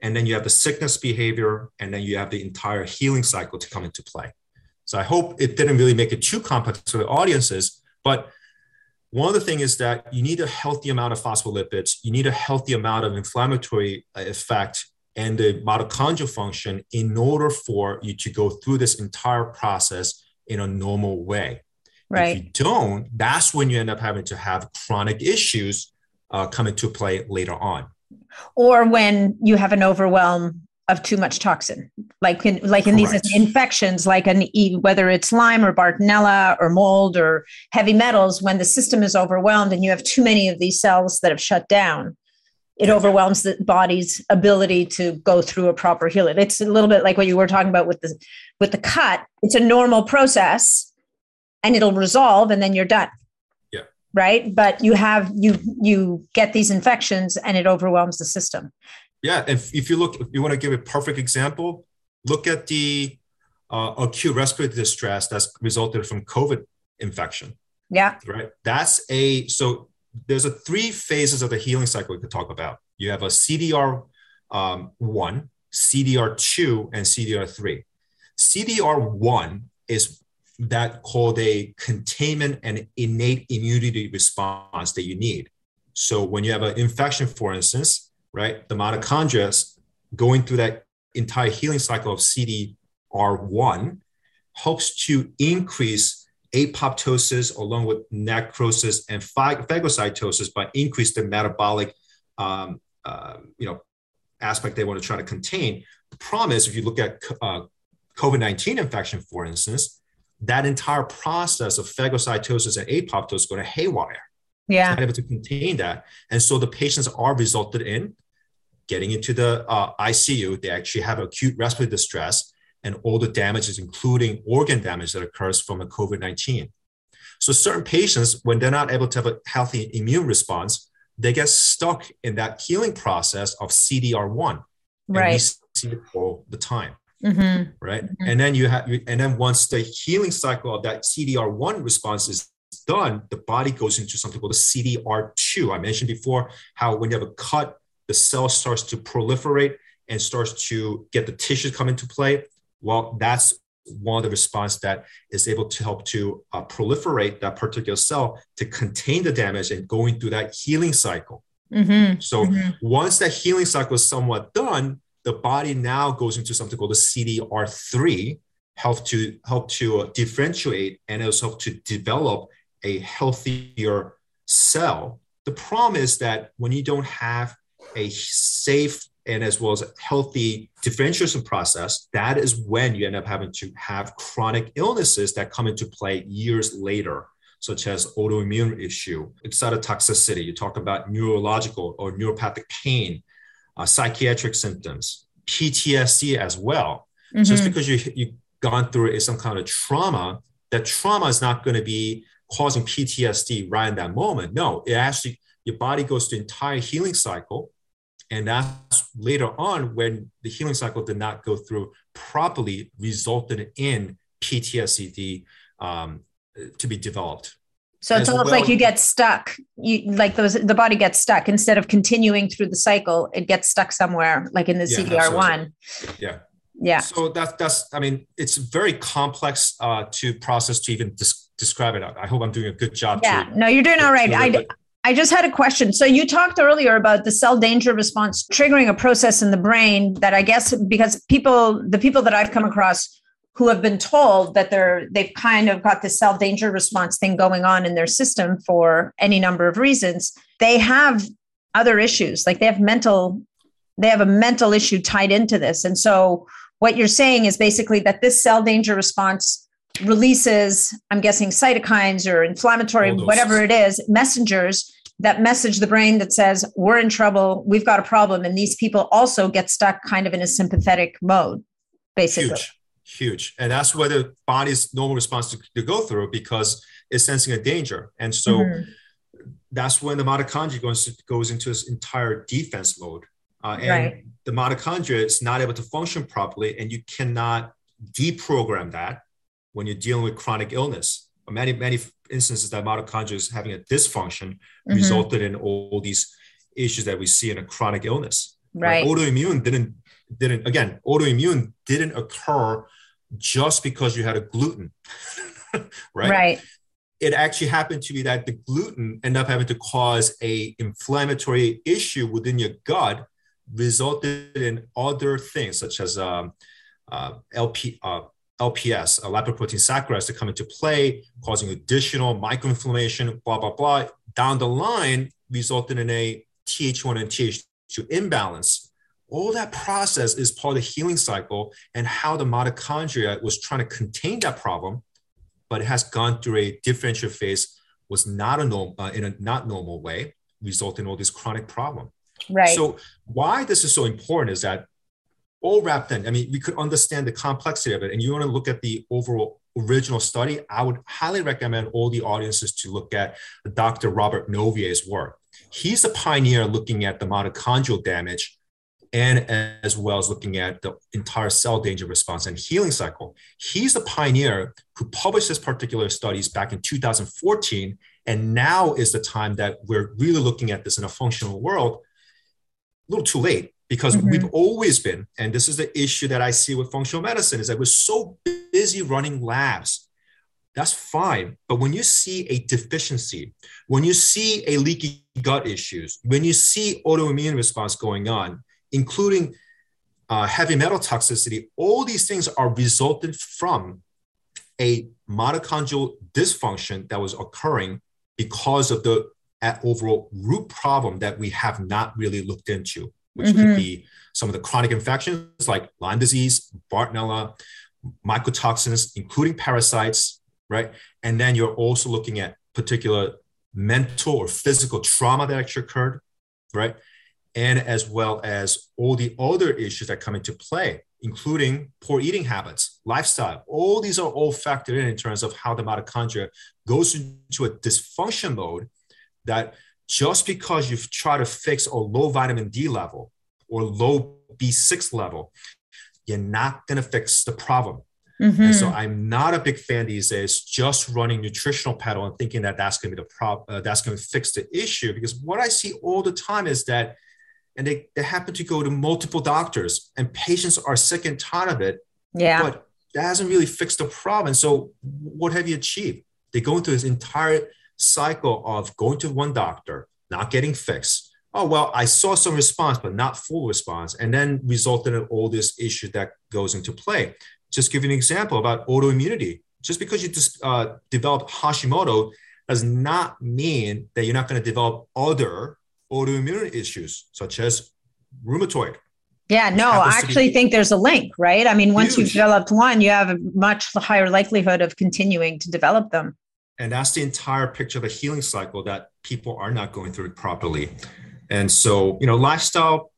And then you have the sickness behavior, and then you have the entire healing cycle to come into play. So I hope it didn't really make it too complex for the audiences, but one of the things is that you need a healthy amount of phospholipids, you need a healthy amount of inflammatory uh, effect and the mitochondrial function in order for you to go through this entire process in a normal way. Right. If you don't, that's when you end up having to have chronic issues uh, come into play later on. Or when you have an overwhelm of too much toxin, like in, like in Correct. these infections, like an whether it's Lyme or Bartonella or mold or heavy metals, when the system is overwhelmed and you have too many of these cells that have shut down, it overwhelms the body's ability to go through a proper healing. It's a little bit like what you were talking about with the with the cut. It's a normal process, and it'll resolve, and then you're done Yeah. right but you have you you get these infections and it overwhelms the system yeah, if, if you look, if you want to give a perfect example, look at the uh, acute respiratory distress that's resulted from COVID infection. Yeah. Right. That's a so there's a three phases of the healing cycle we could talk about. You have a CDR um, one, CDR two, and CDR three. CDR one is that called a containment and innate immunity response that you need. So when you have an infection, for instance, right? The mitochondria is going through that entire healing cycle of CDR1 helps to increase apoptosis along with necrosis and phagocytosis by increase the metabolic um, uh, you know aspect they want to try to contain. The problem if you look at uh, COVID-19 infection, for instance, that entire process of phagocytosis and apoptosis go to haywire. Yeah. Not able to contain that. And so the patients are resulted in getting into the uh, icu they actually have acute respiratory distress and all the damages including organ damage that occurs from a covid-19 so certain patients when they're not able to have a healthy immune response they get stuck in that healing process of cdr1 right we see it all the time mm-hmm. right mm-hmm. and then you have and then once the healing cycle of that cdr1 response is done, the body goes into something called the CDR2. I mentioned before how when you have a cut, the cell starts to proliferate and starts to get the tissues come into play. Well, that's one of the response that is able to help to uh, proliferate that particular cell to contain the damage and going through that healing cycle. Mm-hmm. So mm-hmm. once that healing cycle is somewhat done, the body now goes into something called the CDR3, help to help to uh, differentiate and also help to develop a healthier cell. The problem is that when you don't have a safe and as well as a healthy differentiation process, that is when you end up having to have chronic illnesses that come into play years later, such as autoimmune issue, excitotoxicity. You talk about neurological or neuropathic pain, uh, psychiatric symptoms, PTSD as well. Mm-hmm. Just because you, you've gone through some kind of trauma, that trauma is not going to be causing PTSD right in that moment. No, it actually, your body goes through entire healing cycle. And that's later on when the healing cycle did not go through properly, resulted in PTSD um, to be developed. So it's almost well, like you get stuck. You like those the body gets stuck instead of continuing through the cycle. It gets stuck somewhere, like in the yeah, CDR one. Yeah. Yeah. So that's that's. I mean, it's very complex uh, to process to even dis- describe it. I hope I'm doing a good job. Yeah, to, no, you're doing all right. I, I just had a question. So you talked earlier about the cell danger response triggering a process in the brain that I guess because people, the people that I've come across who have been told that they're they've kind of got this cell danger response thing going on in their system for any number of reasons they have other issues like they have mental they have a mental issue tied into this and so what you're saying is basically that this cell danger response releases i'm guessing cytokines or inflammatory whatever it is messengers that message the brain that says we're in trouble. We've got a problem. And these people also get stuck kind of in a sympathetic mode basically. Huge. Huge. And that's where the body's normal response to, to go through because it's sensing a danger. And so mm-hmm. that's when the mitochondria goes, goes into this entire defense mode. Uh, and right. the mitochondria is not able to function properly and you cannot deprogram that when you're dealing with chronic illness many many instances that mitochondria is having a dysfunction mm-hmm. resulted in all these issues that we see in a chronic illness. Right. Like autoimmune didn't didn't again autoimmune didn't occur just because you had a gluten, *laughs* right? Right. It actually happened to be that the gluten ended up having to cause a inflammatory issue within your gut, resulted in other things such as um, uh, LP, uh, LPS, a lipoprotein saccharides to come into play, causing additional microinflammation, blah, blah, blah, down the line, resulting in a TH1 and TH2 imbalance. All that process is part of the healing cycle and how the mitochondria was trying to contain that problem, but it has gone through a differential phase, was not a normal, uh, in a not normal way, resulting in all this chronic problem. Right. So why this is so important is that all wrapped in. I mean, we could understand the complexity of it. And you want to look at the overall original study, I would highly recommend all the audiences to look at Dr. Robert Naviaux's work. He's a pioneer looking at the mitochondrial damage and as well as looking at the entire cell danger response and healing cycle. He's the pioneer who published this particular studies back in 2014. And now is the time that we're really looking at this in a functional world. A little too late because mm-hmm. we've always been and this is the issue that i see with functional medicine is that we're so busy running labs. That's fine. But when you see a deficiency when you see a leaky gut issues when you see autoimmune response going on including uh, heavy metal toxicity all these things are resulted from a mitochondrial dysfunction that was occurring because of the overall root problem that we have not really looked into which mm-hmm. could be some of the chronic infections like Lyme disease, Bartonella, mycotoxins, including parasites, right? And then you're also looking at particular mental or physical trauma that actually occurred, right? And as well as all the other issues that come into play, including poor eating habits, lifestyle. All these are all factored in in terms of how the mitochondria goes into a dysfunction mode that just because you've tried to fix a low vitamin D level or low B6 level, you're not going to fix the problem. Mm-hmm. And so I'm not a big fan these days just running nutritional pedal and thinking that that's going to be the problem, uh, that's going to fix the issue. Because what I see all the time is that, and they, they happen to go to multiple doctors and patients are sick and tired of it. Yeah. But that hasn't really fixed the problem. So what have you achieved? They go into this entire cycle of going to one doctor, not getting fixed. Oh, well, I saw some response, but not full response, and then resulted in all this issue that goes into play. Just give you an example about autoimmunity. Just because you just uh, develop Hashimoto does not mean that you're not going to develop other autoimmune issues, such as rheumatoid. Yeah, no, I actually think there's a link, right? I mean, once huge. you've developed one, you have a much higher likelihood of continuing to develop them. And that's the entire picture of a healing cycle that people are not going through properly. And so, you know, lifestyle,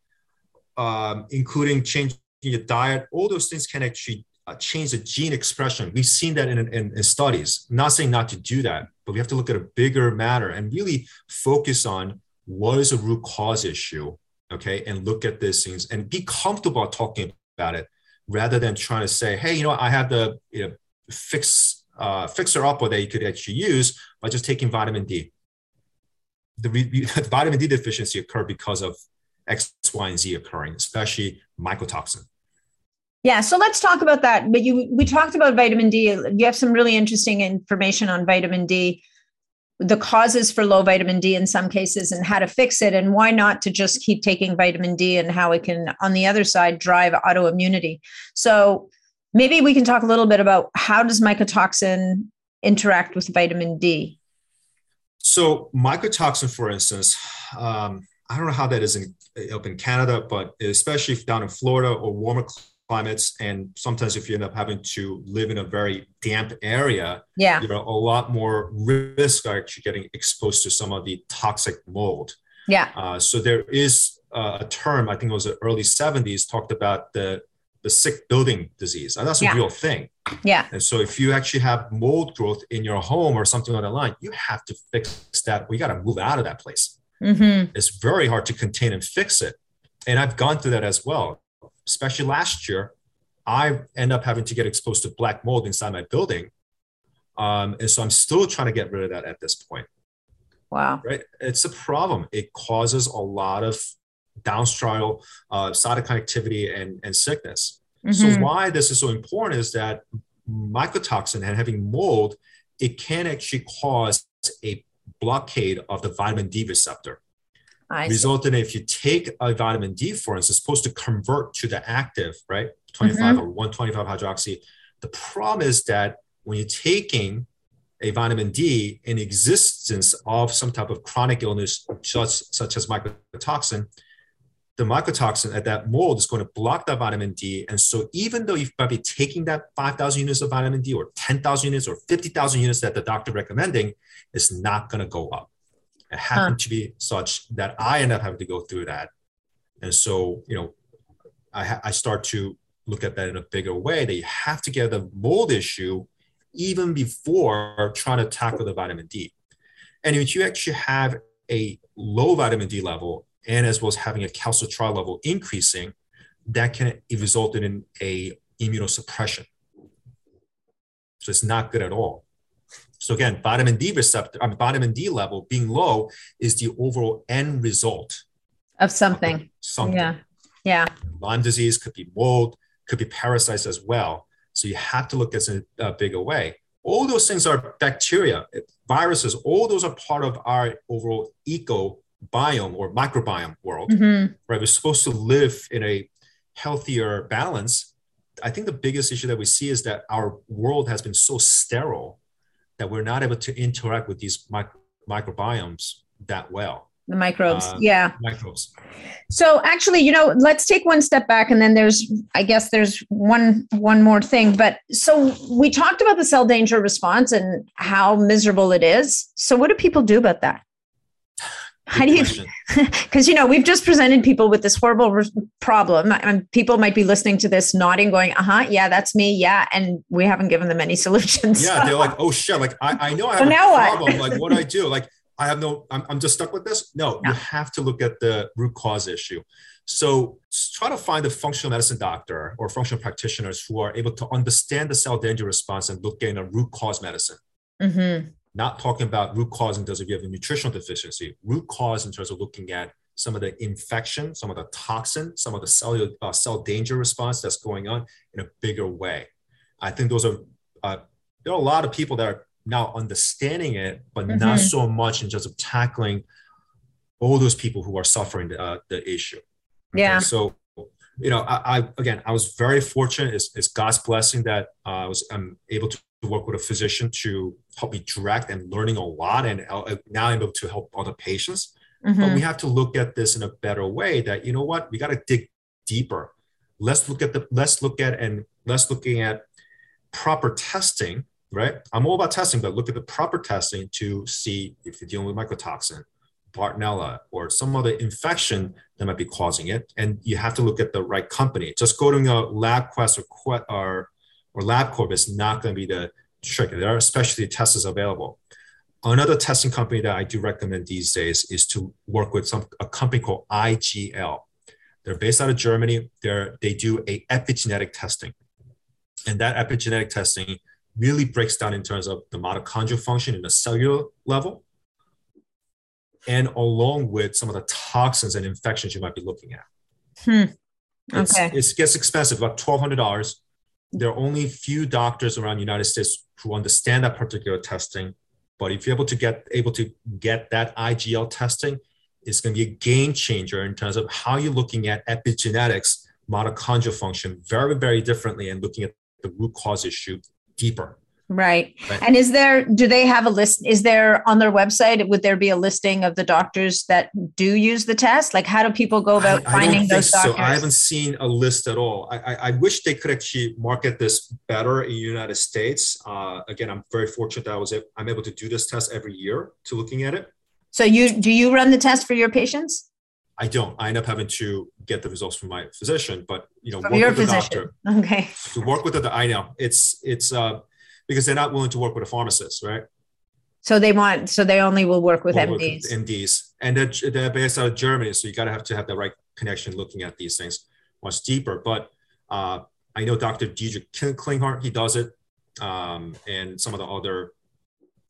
um, including changing your diet, all those things can actually uh, change the gene expression. We've seen that in, in, in studies. I'm not saying not to do that, but we have to look at a bigger matter and really focus on what is a root cause issue, okay, and look at these things and be comfortable talking about it rather than trying to say, hey, you know, I have the you know, fix uh, fixer upper that you could actually use by just taking vitamin D. The, re- the *laughs* vitamin D deficiency occur because of X, Y, and Z occurring, especially mycotoxin. Yeah, so let's talk about that. But you, we talked about vitamin D. You have some really interesting information on vitamin D, the causes for low vitamin D in some cases, and how to fix it, and why not to just keep taking vitamin D and how it can, on the other side, drive autoimmunity. So Maybe we can talk a little bit about how does mycotoxin interact with vitamin D? So mycotoxin, for instance, um, I don't know how that is in, up in Canada, but especially down in Florida or warmer climates, and sometimes if you end up having to live in a very damp area, yeah, you're a lot more risk actually getting exposed to some of the toxic mold. Yeah. Uh, so there is uh, a term, I think it was the early 70s, talked about the the sick building disease, and that's a yeah. real thing. Yeah. And so if you actually have mold growth in your home or something on the line, you have to fix that. We got to move out of that place. Mm-hmm. It's very hard to contain and fix it. And I've gone through that as well, especially last year. I end up having to get exposed to black mold inside my building. Um, and so I'm still trying to get rid of that at this point. Wow. Right. It's a problem. It causes a lot of downstream uh, cytokine activity and, and sickness. Mm-hmm. So why this is so important is that mycotoxin and having mold, it can actually cause a blockade of the vitamin D receptor. I resulting in if you take a vitamin D, for instance, it's supposed to convert to the active, right? 25 mm-hmm. or 125 hydroxy. The problem is that when you're taking a vitamin D in existence of some type of chronic illness, such, such as mycotoxin, the mycotoxin at that mold is going to block that vitamin D. And so even though you might probably taking that 5,000 units of vitamin D or 10,000 units or 50,000 units that the doctor recommending, it's not going to go up. It happened huh. to be such that I end up having to go through that. And so, you know, I, ha- I start to look at that in a bigger way that you have to get the mold issue even before trying to tackle the vitamin D. And if you actually have a low vitamin D level and as well as having a calcitriol level increasing, that can result in a immunosuppression. So it's not good at all. So again, vitamin D receptor, I mean, vitamin D level being low is the overall end result of something. Of something. Yeah. Yeah. Lyme disease could be mold, could be parasites as well. So you have to look at it in a bigger way. All those things are bacteria, viruses, all those are part of our overall eco biome or microbiome world, mm-hmm. right? We're supposed to live in a healthier balance. I think the biggest issue that we see is that our world has been so sterile that we're not able to interact with these micro- microbiomes that well. The microbes, uh, yeah. Microbes. So actually, you know, let's take one step back, and then there's, I guess, there's one one more thing. But so we talked about the cell danger response and how miserable it is. So what do people do about that? How do you because *laughs* you know we've just presented people with this horrible re- problem. And people might be listening to this nodding going uh-huh yeah that's me yeah and we haven't given them any *laughs* solutions. Yeah they're like oh shit like i, I know i have so a problem what? like what do i do? Like i have no I'm, I'm just stuck with this? No, no. you have to look at the root cause issue. So try to find a functional medicine doctor or functional practitioners who are able to understand the cell danger response and look at a root cause medicine. Mm-hmm not talking about root cause in terms of you have a nutritional deficiency, root cause in terms of looking at some of the infection, some of the toxin, some of the cellular uh, cell danger response that's going on in a bigger way. I think those are uh, there are a lot of people that are now understanding it, but mm-hmm. not so much in terms of tackling all those people who are suffering the, uh, the issue. Okay? Yeah. So you know, I, I, again, I was very fortunate. It's, it's God's blessing that uh, I was I'm able to work with a physician to help me direct and learning a lot and uh, now i'm able to help other patients mm-hmm. but we have to look at this in a better way that you know what we got to dig deeper let's look at the let's look at and let's looking at proper testing right i'm all about testing but look at the proper testing to see if you're dealing with mycotoxin Bartonella or some other infection that might be causing it. And you have to look at the right company. Just go to a LabQuest or, or or LabCorp is not going to be the trick. There are specialty tests available. Another testing company that I do recommend these days is to work with some a company called IGL. They're based out of Germany. They're, they do a epigenetic testing. And that epigenetic testing really breaks down in terms of the mitochondrial function in the cellular level and along with some of the toxins and infections you might be looking at. Hmm. Okay. it gets expensive, about $1,200 there are only few doctors around the United States who understand that particular testing. But if you're able to get able to get that IGL testing, it's going to be a game changer in terms of how you're looking at epigenetics, mitochondrial function very, very differently and looking at the root cause issue deeper. Right. right. And is there, do they have a list? Is there on their website, would there be a listing of the doctors that do use the test? Like, how do people go about I, finding I those doctors? So. I haven't seen a list at all. I, I, I, wish they could actually market this better in the United States. Uh, again, I'm very fortunate that I was, I'm able to do this test every year to looking at it. So you, do you run the test for your patients? I don't. I end up having to get the results from my physician, but you know, from work with physician. the doctor. Okay. To work with the, I know it's it's uh because they're not willing to work with a pharmacist, right? So they want, so they only will work with MDs. With MDs, and they're, they're based out of Germany, so you got to have to have the right connection looking at these things much deeper. But uh, I know Dr. Dietrich Klinghardt, he does it, um, and some of the other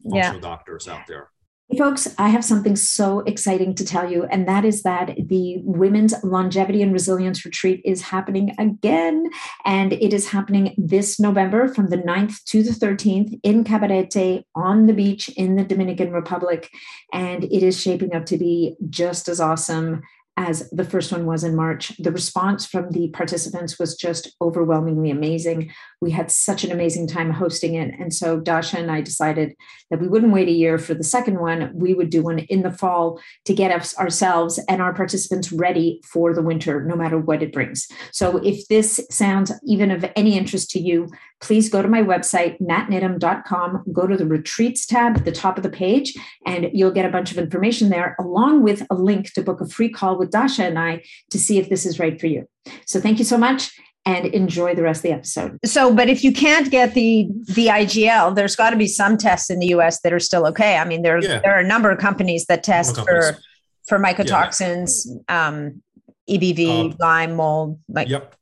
functional yeah. doctors out there. Hey folks, I have something so exciting to tell you, and that is that the Women's Longevity and Resilience Retreat is happening again. And it is happening this November from the 9th to the 13th in Cabarete on the beach in the Dominican Republic. And it is shaping up to be just as awesome as the first one was in March. The response from the participants was just overwhelmingly amazing. We had such an amazing time hosting it. And so Dasha and I decided that we wouldn't wait a year for the second one. We would do one in the fall to get us ourselves and our participants ready for the winter, no matter what it brings. So if this sounds even of any interest to you, please go to my website, natniddam.com, go to the retreats tab at the top of the page, and you'll get a bunch of information there, along with a link to book a free call with Dasha and I to see if this is right for you. So thank you so much and enjoy the rest of the episode. So, but if you can't get the the IGL, there's got to be some tests in the US that are still okay. I mean, there yeah. there are a number of companies that test for for mycotoxins, yeah. um, EBV, um, Lyme, mold. Like, yep.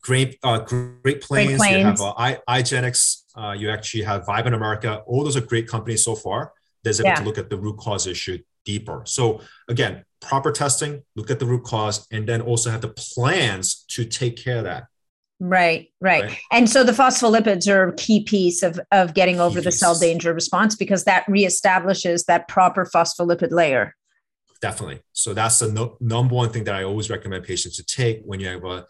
Great, uh, Great Plains. Great Plains. You have uh, I, IGeneX. Uh, you actually have Vibrant America. All those are great companies so far. There's able yeah. to look at the root cause issue deeper. So again, proper testing, look at the root cause, and then also have the plans to take care of that. Right, right, right. And so the phospholipids are a key piece of, of getting over the cell danger response because that reestablishes that proper phospholipid layer. Definitely. So that's the no, number one thing that I always recommend patients to take when you have a,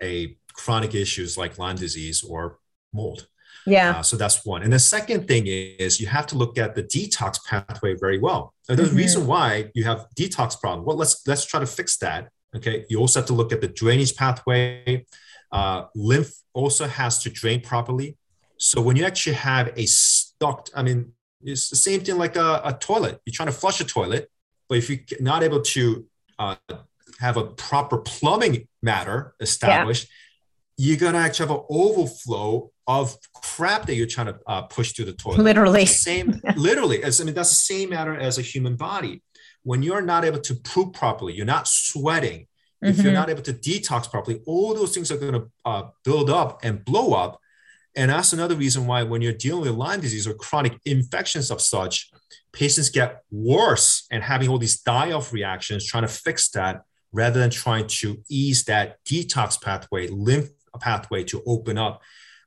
a chronic issues like Lyme disease or mold. Yeah. Uh, so that's one. And the second thing is you have to look at the detox pathway very well. There's mm-hmm. a reason why you have detox problem. Well, let's let's try to fix that. Okay. You also have to look at the drainage pathway. Uh, lymph also has to drain properly. So when you actually have a stuck, I mean, it's the same thing like a, a toilet. You're trying to flush a toilet, but if you're not able to uh, have a proper plumbing matter established, yeah. you're gonna actually have an overflow of crap that you're trying to uh, push through the toilet. Literally, same. *laughs* literally, as I mean, that's the same matter as a human body. When you're not able to poop properly, you're not sweating. If mm-hmm. you're not able to detox properly, all those things are going to uh, build up and blow up. And that's another reason why, when you're dealing with Lyme disease or chronic infections of such, patients get worse and having all these die off reactions, trying to fix that rather than trying to ease that detox pathway, lymph pathway to open up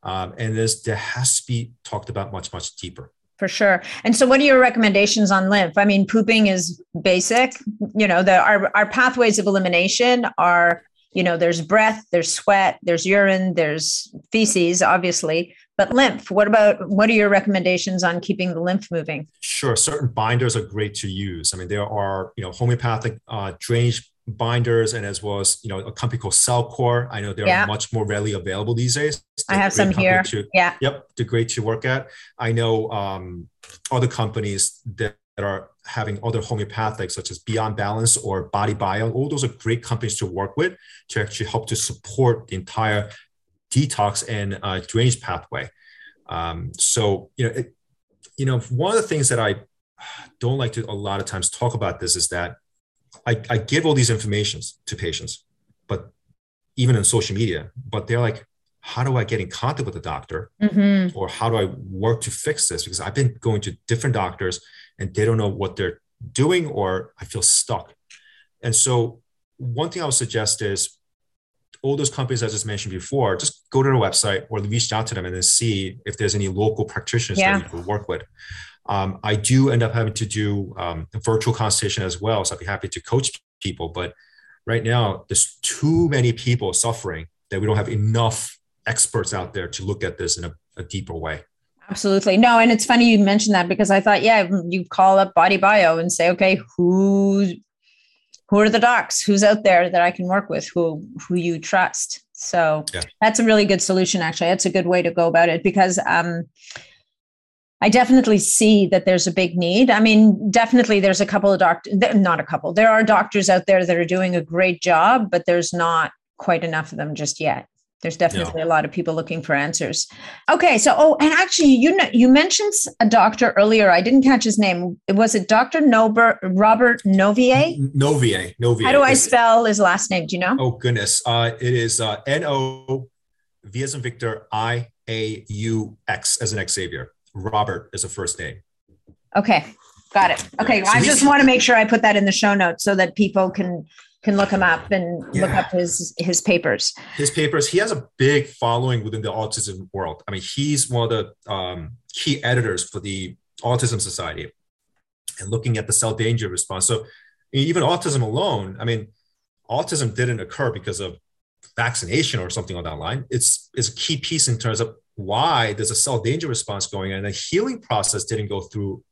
um, and this there has to be talked about much much deeper. For sure. And so what are your recommendations on lymph? I mean pooping is basic you know the our, our pathways of elimination are you know there's breath there's sweat there's urine there's feces obviously but lymph what about what are your recommendations on keeping the lymph moving? Sure certain binders are great to use. I mean there are you know homeopathic uh, drainage binders and as well as you know a company called Cellcore. I know they're yeah. much more readily available these days. They're I have some here. To, yeah. Yep. They're great to work at. I know um, other companies that are having other homeopathic such as Beyond Balance or Body Bio. All those are great companies to work with to actually help to support the entire detox and uh, drainage pathway. Um, so you know, it, you know, one of the things that I don't like to a lot of times talk about this is that I, I give all these informations to patients, but even in social media, but they're like, how do I get in contact with the doctor? Mm-hmm. Or how do I work to fix this? Because I've been going to different doctors and they don't know what they're doing, or I feel stuck. And so, one thing I would suggest is all those companies I just mentioned before, just go to their website or reach out to them and then see if there's any local practitioners yeah. that you could work with. Um, I do end up having to do um, a virtual consultation as well. So I'd be happy to coach people. But right now, there's too many people suffering that we don't have enough experts out there to look at this in a, a deeper way. Absolutely. No, and it's funny you mentioned that because I thought, yeah, you call up Body Bio and say, okay, who who are the docs? Who's out there that I can work with? Who who you trust? So yeah. that's a really good solution. Actually, that's a good way to go about it because um, I definitely see that there's a big need. I mean, definitely there's a couple of doctors, not a couple. There are doctors out there that are doing a great job, but there's not quite enough of them just yet there's definitely a lot of people looking for answers. Okay so oh and actually you know you mentioned a doctor earlier. I didn't catch his name. Was it dr nober robert Naviaux? Naviaux Naviaux how do i spell his last name? Do you know? Oh goodness. Uh, it is uh, n-o v as in victor i a u x as an xavier robert is a first name. Okay got it. Okay so i just want to make sure i put that in the show notes so that people can can look him up and yeah. look up his his papers. His papers. He has a big following within the autism world. I mean, he's one of the um, key editors for the Autism Society, and looking at the cell danger response. So even autism alone. I mean, autism didn't occur because of vaccination or something on that line. It's it's a key piece in terms of why there's a cell danger response going on, and the healing process didn't go through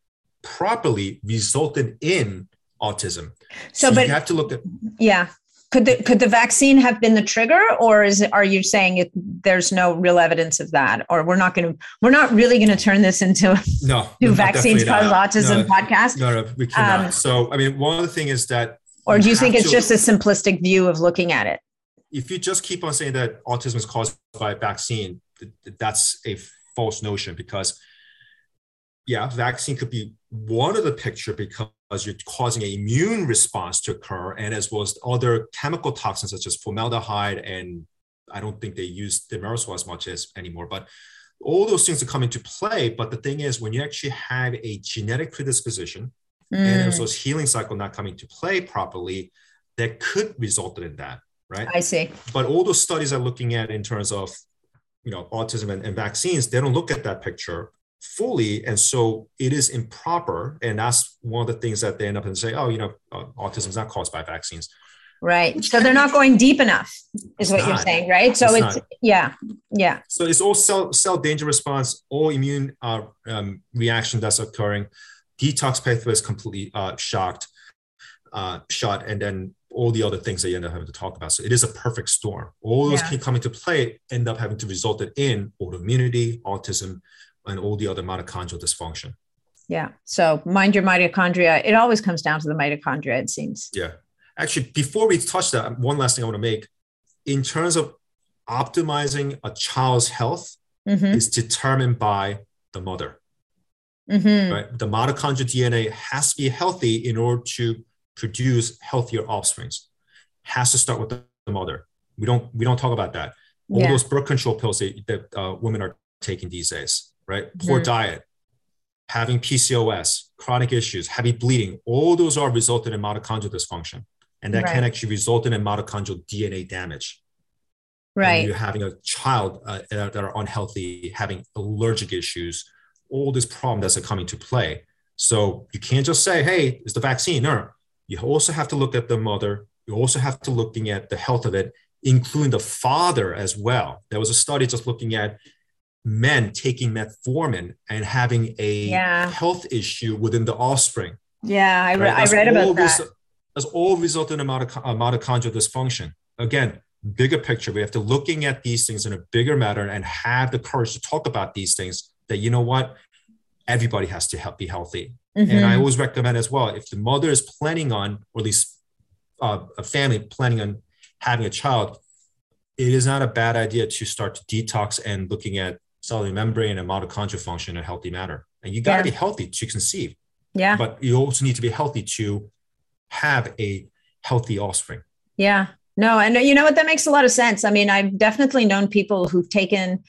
properly, resulted in autism. So, so but you have to look at yeah. Could the could the vaccine have been the trigger, or is it? Are you saying it, there's no real evidence of that, or we're not going to we're not really going to turn this into *laughs* no do vaccines cause autism no, podcast? No, no, we cannot. Um, so I mean, one of the things is that. Or do you think it's to, just a simplistic view of looking at it? If you just keep on saying that autism is caused by a vaccine, that's a false notion because yeah, vaccine could be one of the picture because you're causing an immune response to occur, and as well as other chemical toxins such as formaldehyde, and I don't think they use thimerosal as much as anymore, but all those things are come into play. But the thing is, when you actually have a genetic predisposition mm. and as well as healing cycle not coming to play properly, that could result in that, right? I see. But all those studies are looking at in terms of you know autism and, and vaccines, they don't look at that picture fully and so it is improper and that's one of the things that they end up and say oh you know uh, autism is not caused by vaccines. Right. So they're not going deep enough is what not. you're saying right? So it's, it's yeah yeah. So it's all cell cell danger response all immune uh, um, reaction that's occurring. Detox pathway is completely uh, shocked uh, shot and then all the other things that you end up having to talk about. So it is a perfect storm. All those yeah. can come into play end up having to result in autoimmunity autism and all the other mitochondrial dysfunction. Yeah. So mind your mitochondria. It always comes down to the mitochondria, it seems. Yeah. Actually, before we touch that, one last thing I want to make in terms of optimizing a child's health mm-hmm. is determined by the mother. Mm-hmm. Right? The mitochondrial DNA has to be healthy in order to produce healthier offsprings. Has to start with the mother. We don't we don't talk about that. All yeah. those birth control pills that, that uh, women are taking these days right? Poor mm-hmm. diet, having PCOS, chronic issues, heavy bleeding, all those are resulted in mitochondrial dysfunction. And that right. can actually result in mitochondrial DNA damage. Right. And you're having a child uh, that are unhealthy, having allergic issues, all this problem that's coming to play. So you can't just say, hey, it's the vaccine. No, you also have to look at the mother. You also have to looking at the health of it, including the father as well. There was a study just looking at men taking metformin and having a yeah. health issue within the offspring. Yeah, I, re- right? I read about that. That's all resulting in mitoch- mitochondrial dysfunction. Again, bigger picture. We have to looking at these things in a bigger matter and have the courage to talk about these things. That you know what, everybody has to help be healthy. Mm-hmm. And I always recommend as well if the mother is planning on, or at least uh, a family planning on having a child, it is not a bad idea to start to detox and looking at cellular membrane and mitochondrial function in a healthy manner. And you got to yeah. be healthy to conceive. Yeah. But you also need to be healthy to have a healthy offspring. Yeah. No, and you know what? That makes a lot of sense. I mean, I've definitely known people who've taken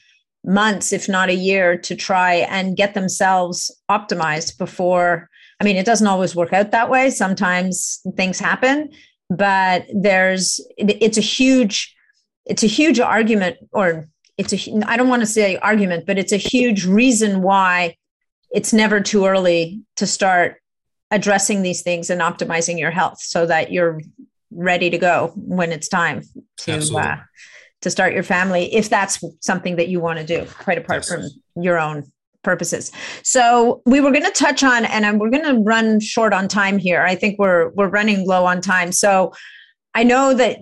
months, if not a year, to try and get themselves optimized before. I mean, it doesn't always work out that way. Sometimes things happen, but there's, it's a huge, it's a huge argument or it's a i don't want to say argument but it's a huge reason why it's never too early to start addressing these things and optimizing your health so that you're ready to go when it's time to uh, to start your family if that's something that you want to do, quite apart yes. from your own purposes. So we were going to touch on, and we're going to run short on time here. I think we're we're running low on time. So I know that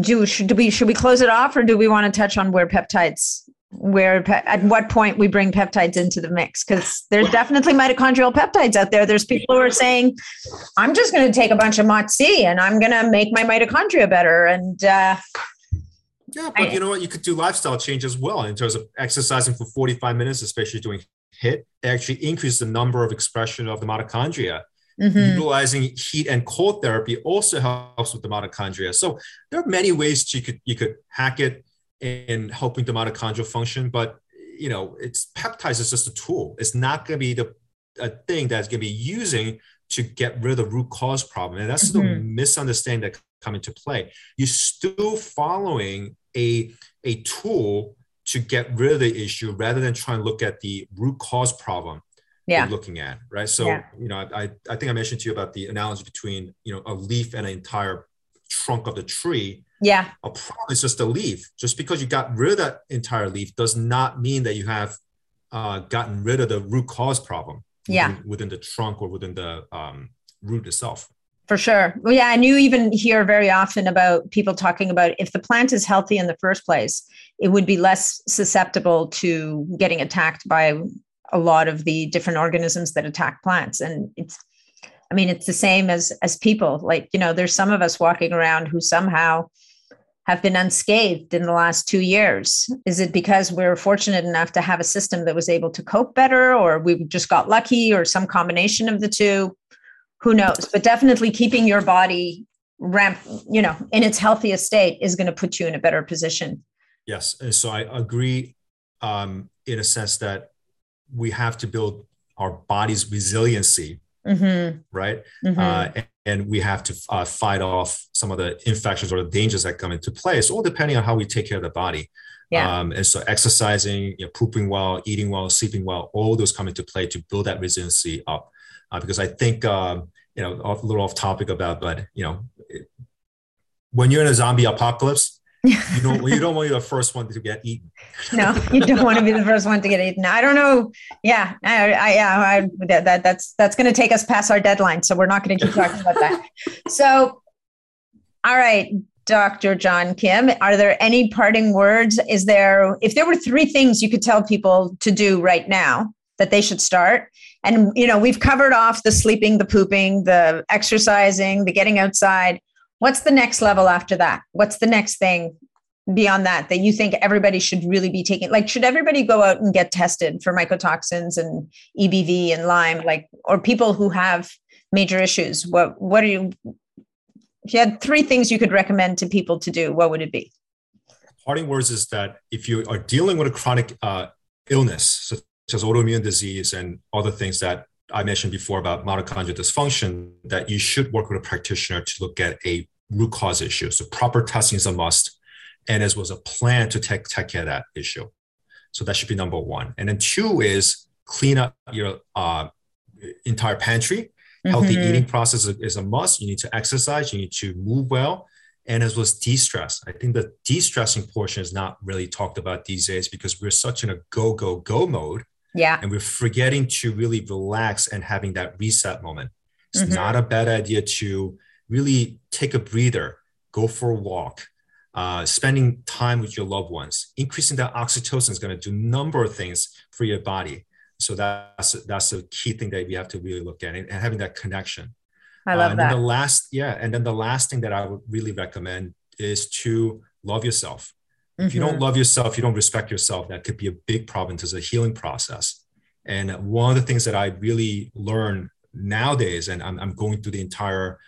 do should we should we close it off, or do we want to touch on where peptides? Where at what point we bring peptides into the mix? Because there's definitely mitochondrial peptides out there. There's people who are saying, "I'm just going to take a bunch of MOTS-c and I'm going to make my mitochondria better." And uh, yeah, but you know what? You could do lifestyle change as well in terms of exercising for 45 minutes, especially doing HIIT It actually increase the number of expression of the mitochondria. Mm-hmm. Utilizing heat and cold therapy also helps with the mitochondria. So there are many ways you could you could hack it in helping the mitochondrial function, but you know, it's peptides is just a tool. It's not going to be the a thing that's going to be using to get rid of the root cause problem. And that's mm-hmm. the misunderstanding that come into play. You're still following a, a tool to get rid of the issue rather than trying to look at the root cause problem yeah. you're looking at, right? So, yeah. you know, I, I think I mentioned to you about the analogy between, you know, a leaf and an entire trunk of the tree. Yeah. A problem is just a leaf. Just because you got rid of that entire leaf does not mean that you have uh, gotten rid of the root cause problem. Yeah. Within, within the trunk or within the um, root itself. For sure. Well, yeah. And you even hear very often about people talking about if the plant is healthy in the first place, it would be less susceptible to getting attacked by a lot of the different organisms that attack plants. And it's, I mean, it's the same as as people. Like, you know, there's some of us walking around who somehow have been unscathed in the last two years? Is it because we're fortunate enough to have a system that was able to cope better, or we just got lucky, or some combination of the two? who knows but definitely keeping your body ramp you know in its healthiest state is going to put you in a better position yes so i agree um, in a sense that we have to build our body's resiliency mm-hmm. right mm-hmm. Uh, and, and, we have to uh, fight off some of the infections or the dangers that come into play it's all depending on how we take care of the body yeah. Um, and so exercising, you know, pooping well, eating well, sleeping well, all those come into play to build that resiliency up uh, because I think um, you know a little off topic about, but you know, when you're in a zombie apocalypse, you don't you don't want to be the *laughs* first one to get eaten. no, you don't want to be the first one to get eaten. I don't know. Yeah, I, I yeah, I, that, that that's that's going to take us past our deadline, so we're not going to keep talking about that. *laughs* So, all right, Dr. John Kim, are there any parting words? Is there, if there were three things you could tell people to do right now that they should start, and you know we've covered off the sleeping the pooping the exercising the getting outside what's the next level after that? What's the next thing beyond that that you think everybody should really be taking? Like should everybody go out and get tested for mycotoxins and ebv and lyme? Like or people who have major issues what what are you if you had three things you could recommend to people to do what would it be? Parting words is that if you are dealing with a chronic uh, illness such as autoimmune disease and other things that I mentioned before about mitochondrial dysfunction, that you should work with a practitioner to look at a root cause issue. So proper testing is a must, and as was a plan to take, take care of that issue. So that should be number one. And then two is clean up your uh, entire pantry. Healthy mm-hmm. eating process is a must. You need to exercise. You need to move well and as was de-stress. I think the de-stressing portion is not really talked about these days because we're such in a go, go, go mode yeah. And we're forgetting to really relax and having that reset moment. It's mm-hmm. not a bad idea to really take a breather, go for a walk, uh, spending time with your loved ones. Increasing that oxytocin is going to do a number of things for your body. So that's that's a key thing that we have to really look at and, and having that connection. I love uh, and that. Then the last, yeah, and then the last thing that I would really recommend is to love yourself. If you don't mm-hmm. love yourself, you don't respect yourself, that could be a big problem to the healing process. And one of the things that I really learn nowadays, and I'm, I'm going through the entire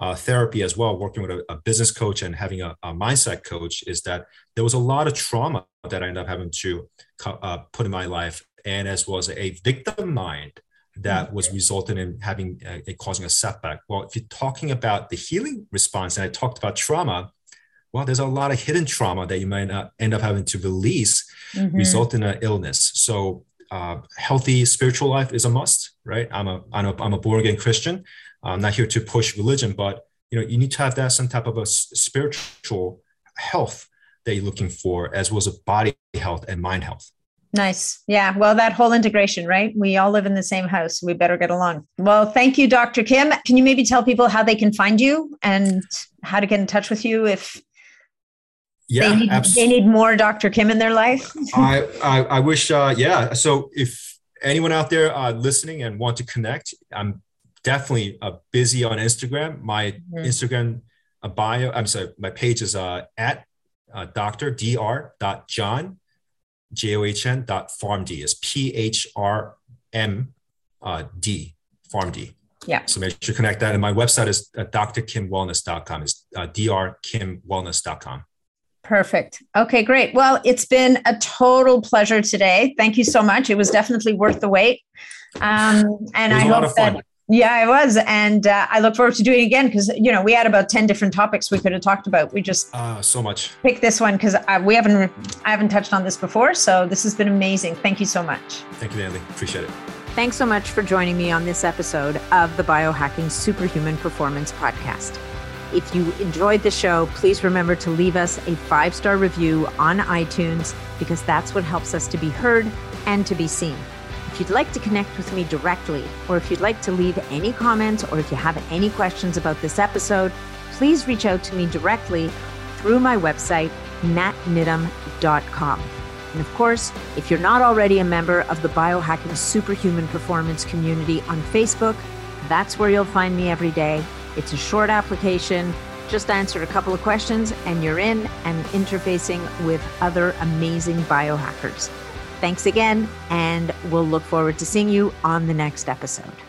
uh, therapy as well, working with a, a business coach and having a, a, mindset coach, is that there was a lot of trauma that I ended up having to uh, put in my life, and as well as a victim mind that mm-hmm. was resulting in having a, a causing a setback. Well, if you're talking about the healing response, and I talked about trauma, well, there's a lot of hidden trauma that you might not end up having to release, mm-hmm. result in an illness. So, uh, healthy spiritual life is a must, right? I'm a I'm a, I'm a born again Christian. I'm not here to push religion, but you know, you need to have that some type of a spiritual health that you're looking for, as well as a body health and mind health. Nice. Yeah. Well, that whole integration, right? We all live in the same house. We better get along. Well, thank you, Dr. Kim. Can you maybe tell people how they can find you and how to get in touch with you if yeah, they need, they need more Dr. Kim in their life? *laughs* I, I, I wish, uh, yeah. So if anyone out there uh, listening and want to connect, I'm definitely uh, busy on Instagram. My mm-hmm. Instagram uh, bio, I'm sorry, my page is uh, at uh, Dr. Dr. Dot John J-O-H-N dot PharmD is P-H-R-M uh, D, PharmD. Yeah. So make sure you connect that. And my website is uh, drkimwellness.com. It's uh, drkimwellness.com. Perfect. Okay, great. Well, it's been a total pleasure today. Thank you so much. It was definitely worth the wait. Um, and I hope that yeah, it was, and uh, I look forward to doing it again because you know we had about ten different topics we could have talked about. We just uh, so much pick this one because we haven't I haven't touched on this before, so this has been amazing. Thank you so much. Thank you, Natalie. Appreciate it. Thanks so much for joining me on this episode of the Biohacking Superhuman Performance Podcast. If you enjoyed the show, please remember to leave us a five star review on iTunes because that's what helps us to be heard and to be seen. If you'd like to connect with me directly, or if you'd like to leave any comments, or if you have any questions about this episode, please reach out to me directly through my website, natniddam.com. And of course, if you're not already a member of the Biohacking Superhuman Performance community on Facebook, that's where you'll find me every day. It's a short application. Just answer a couple of questions and you're in and interfacing with other amazing biohackers. Thanks again, and we'll look forward to seeing you on the next episode.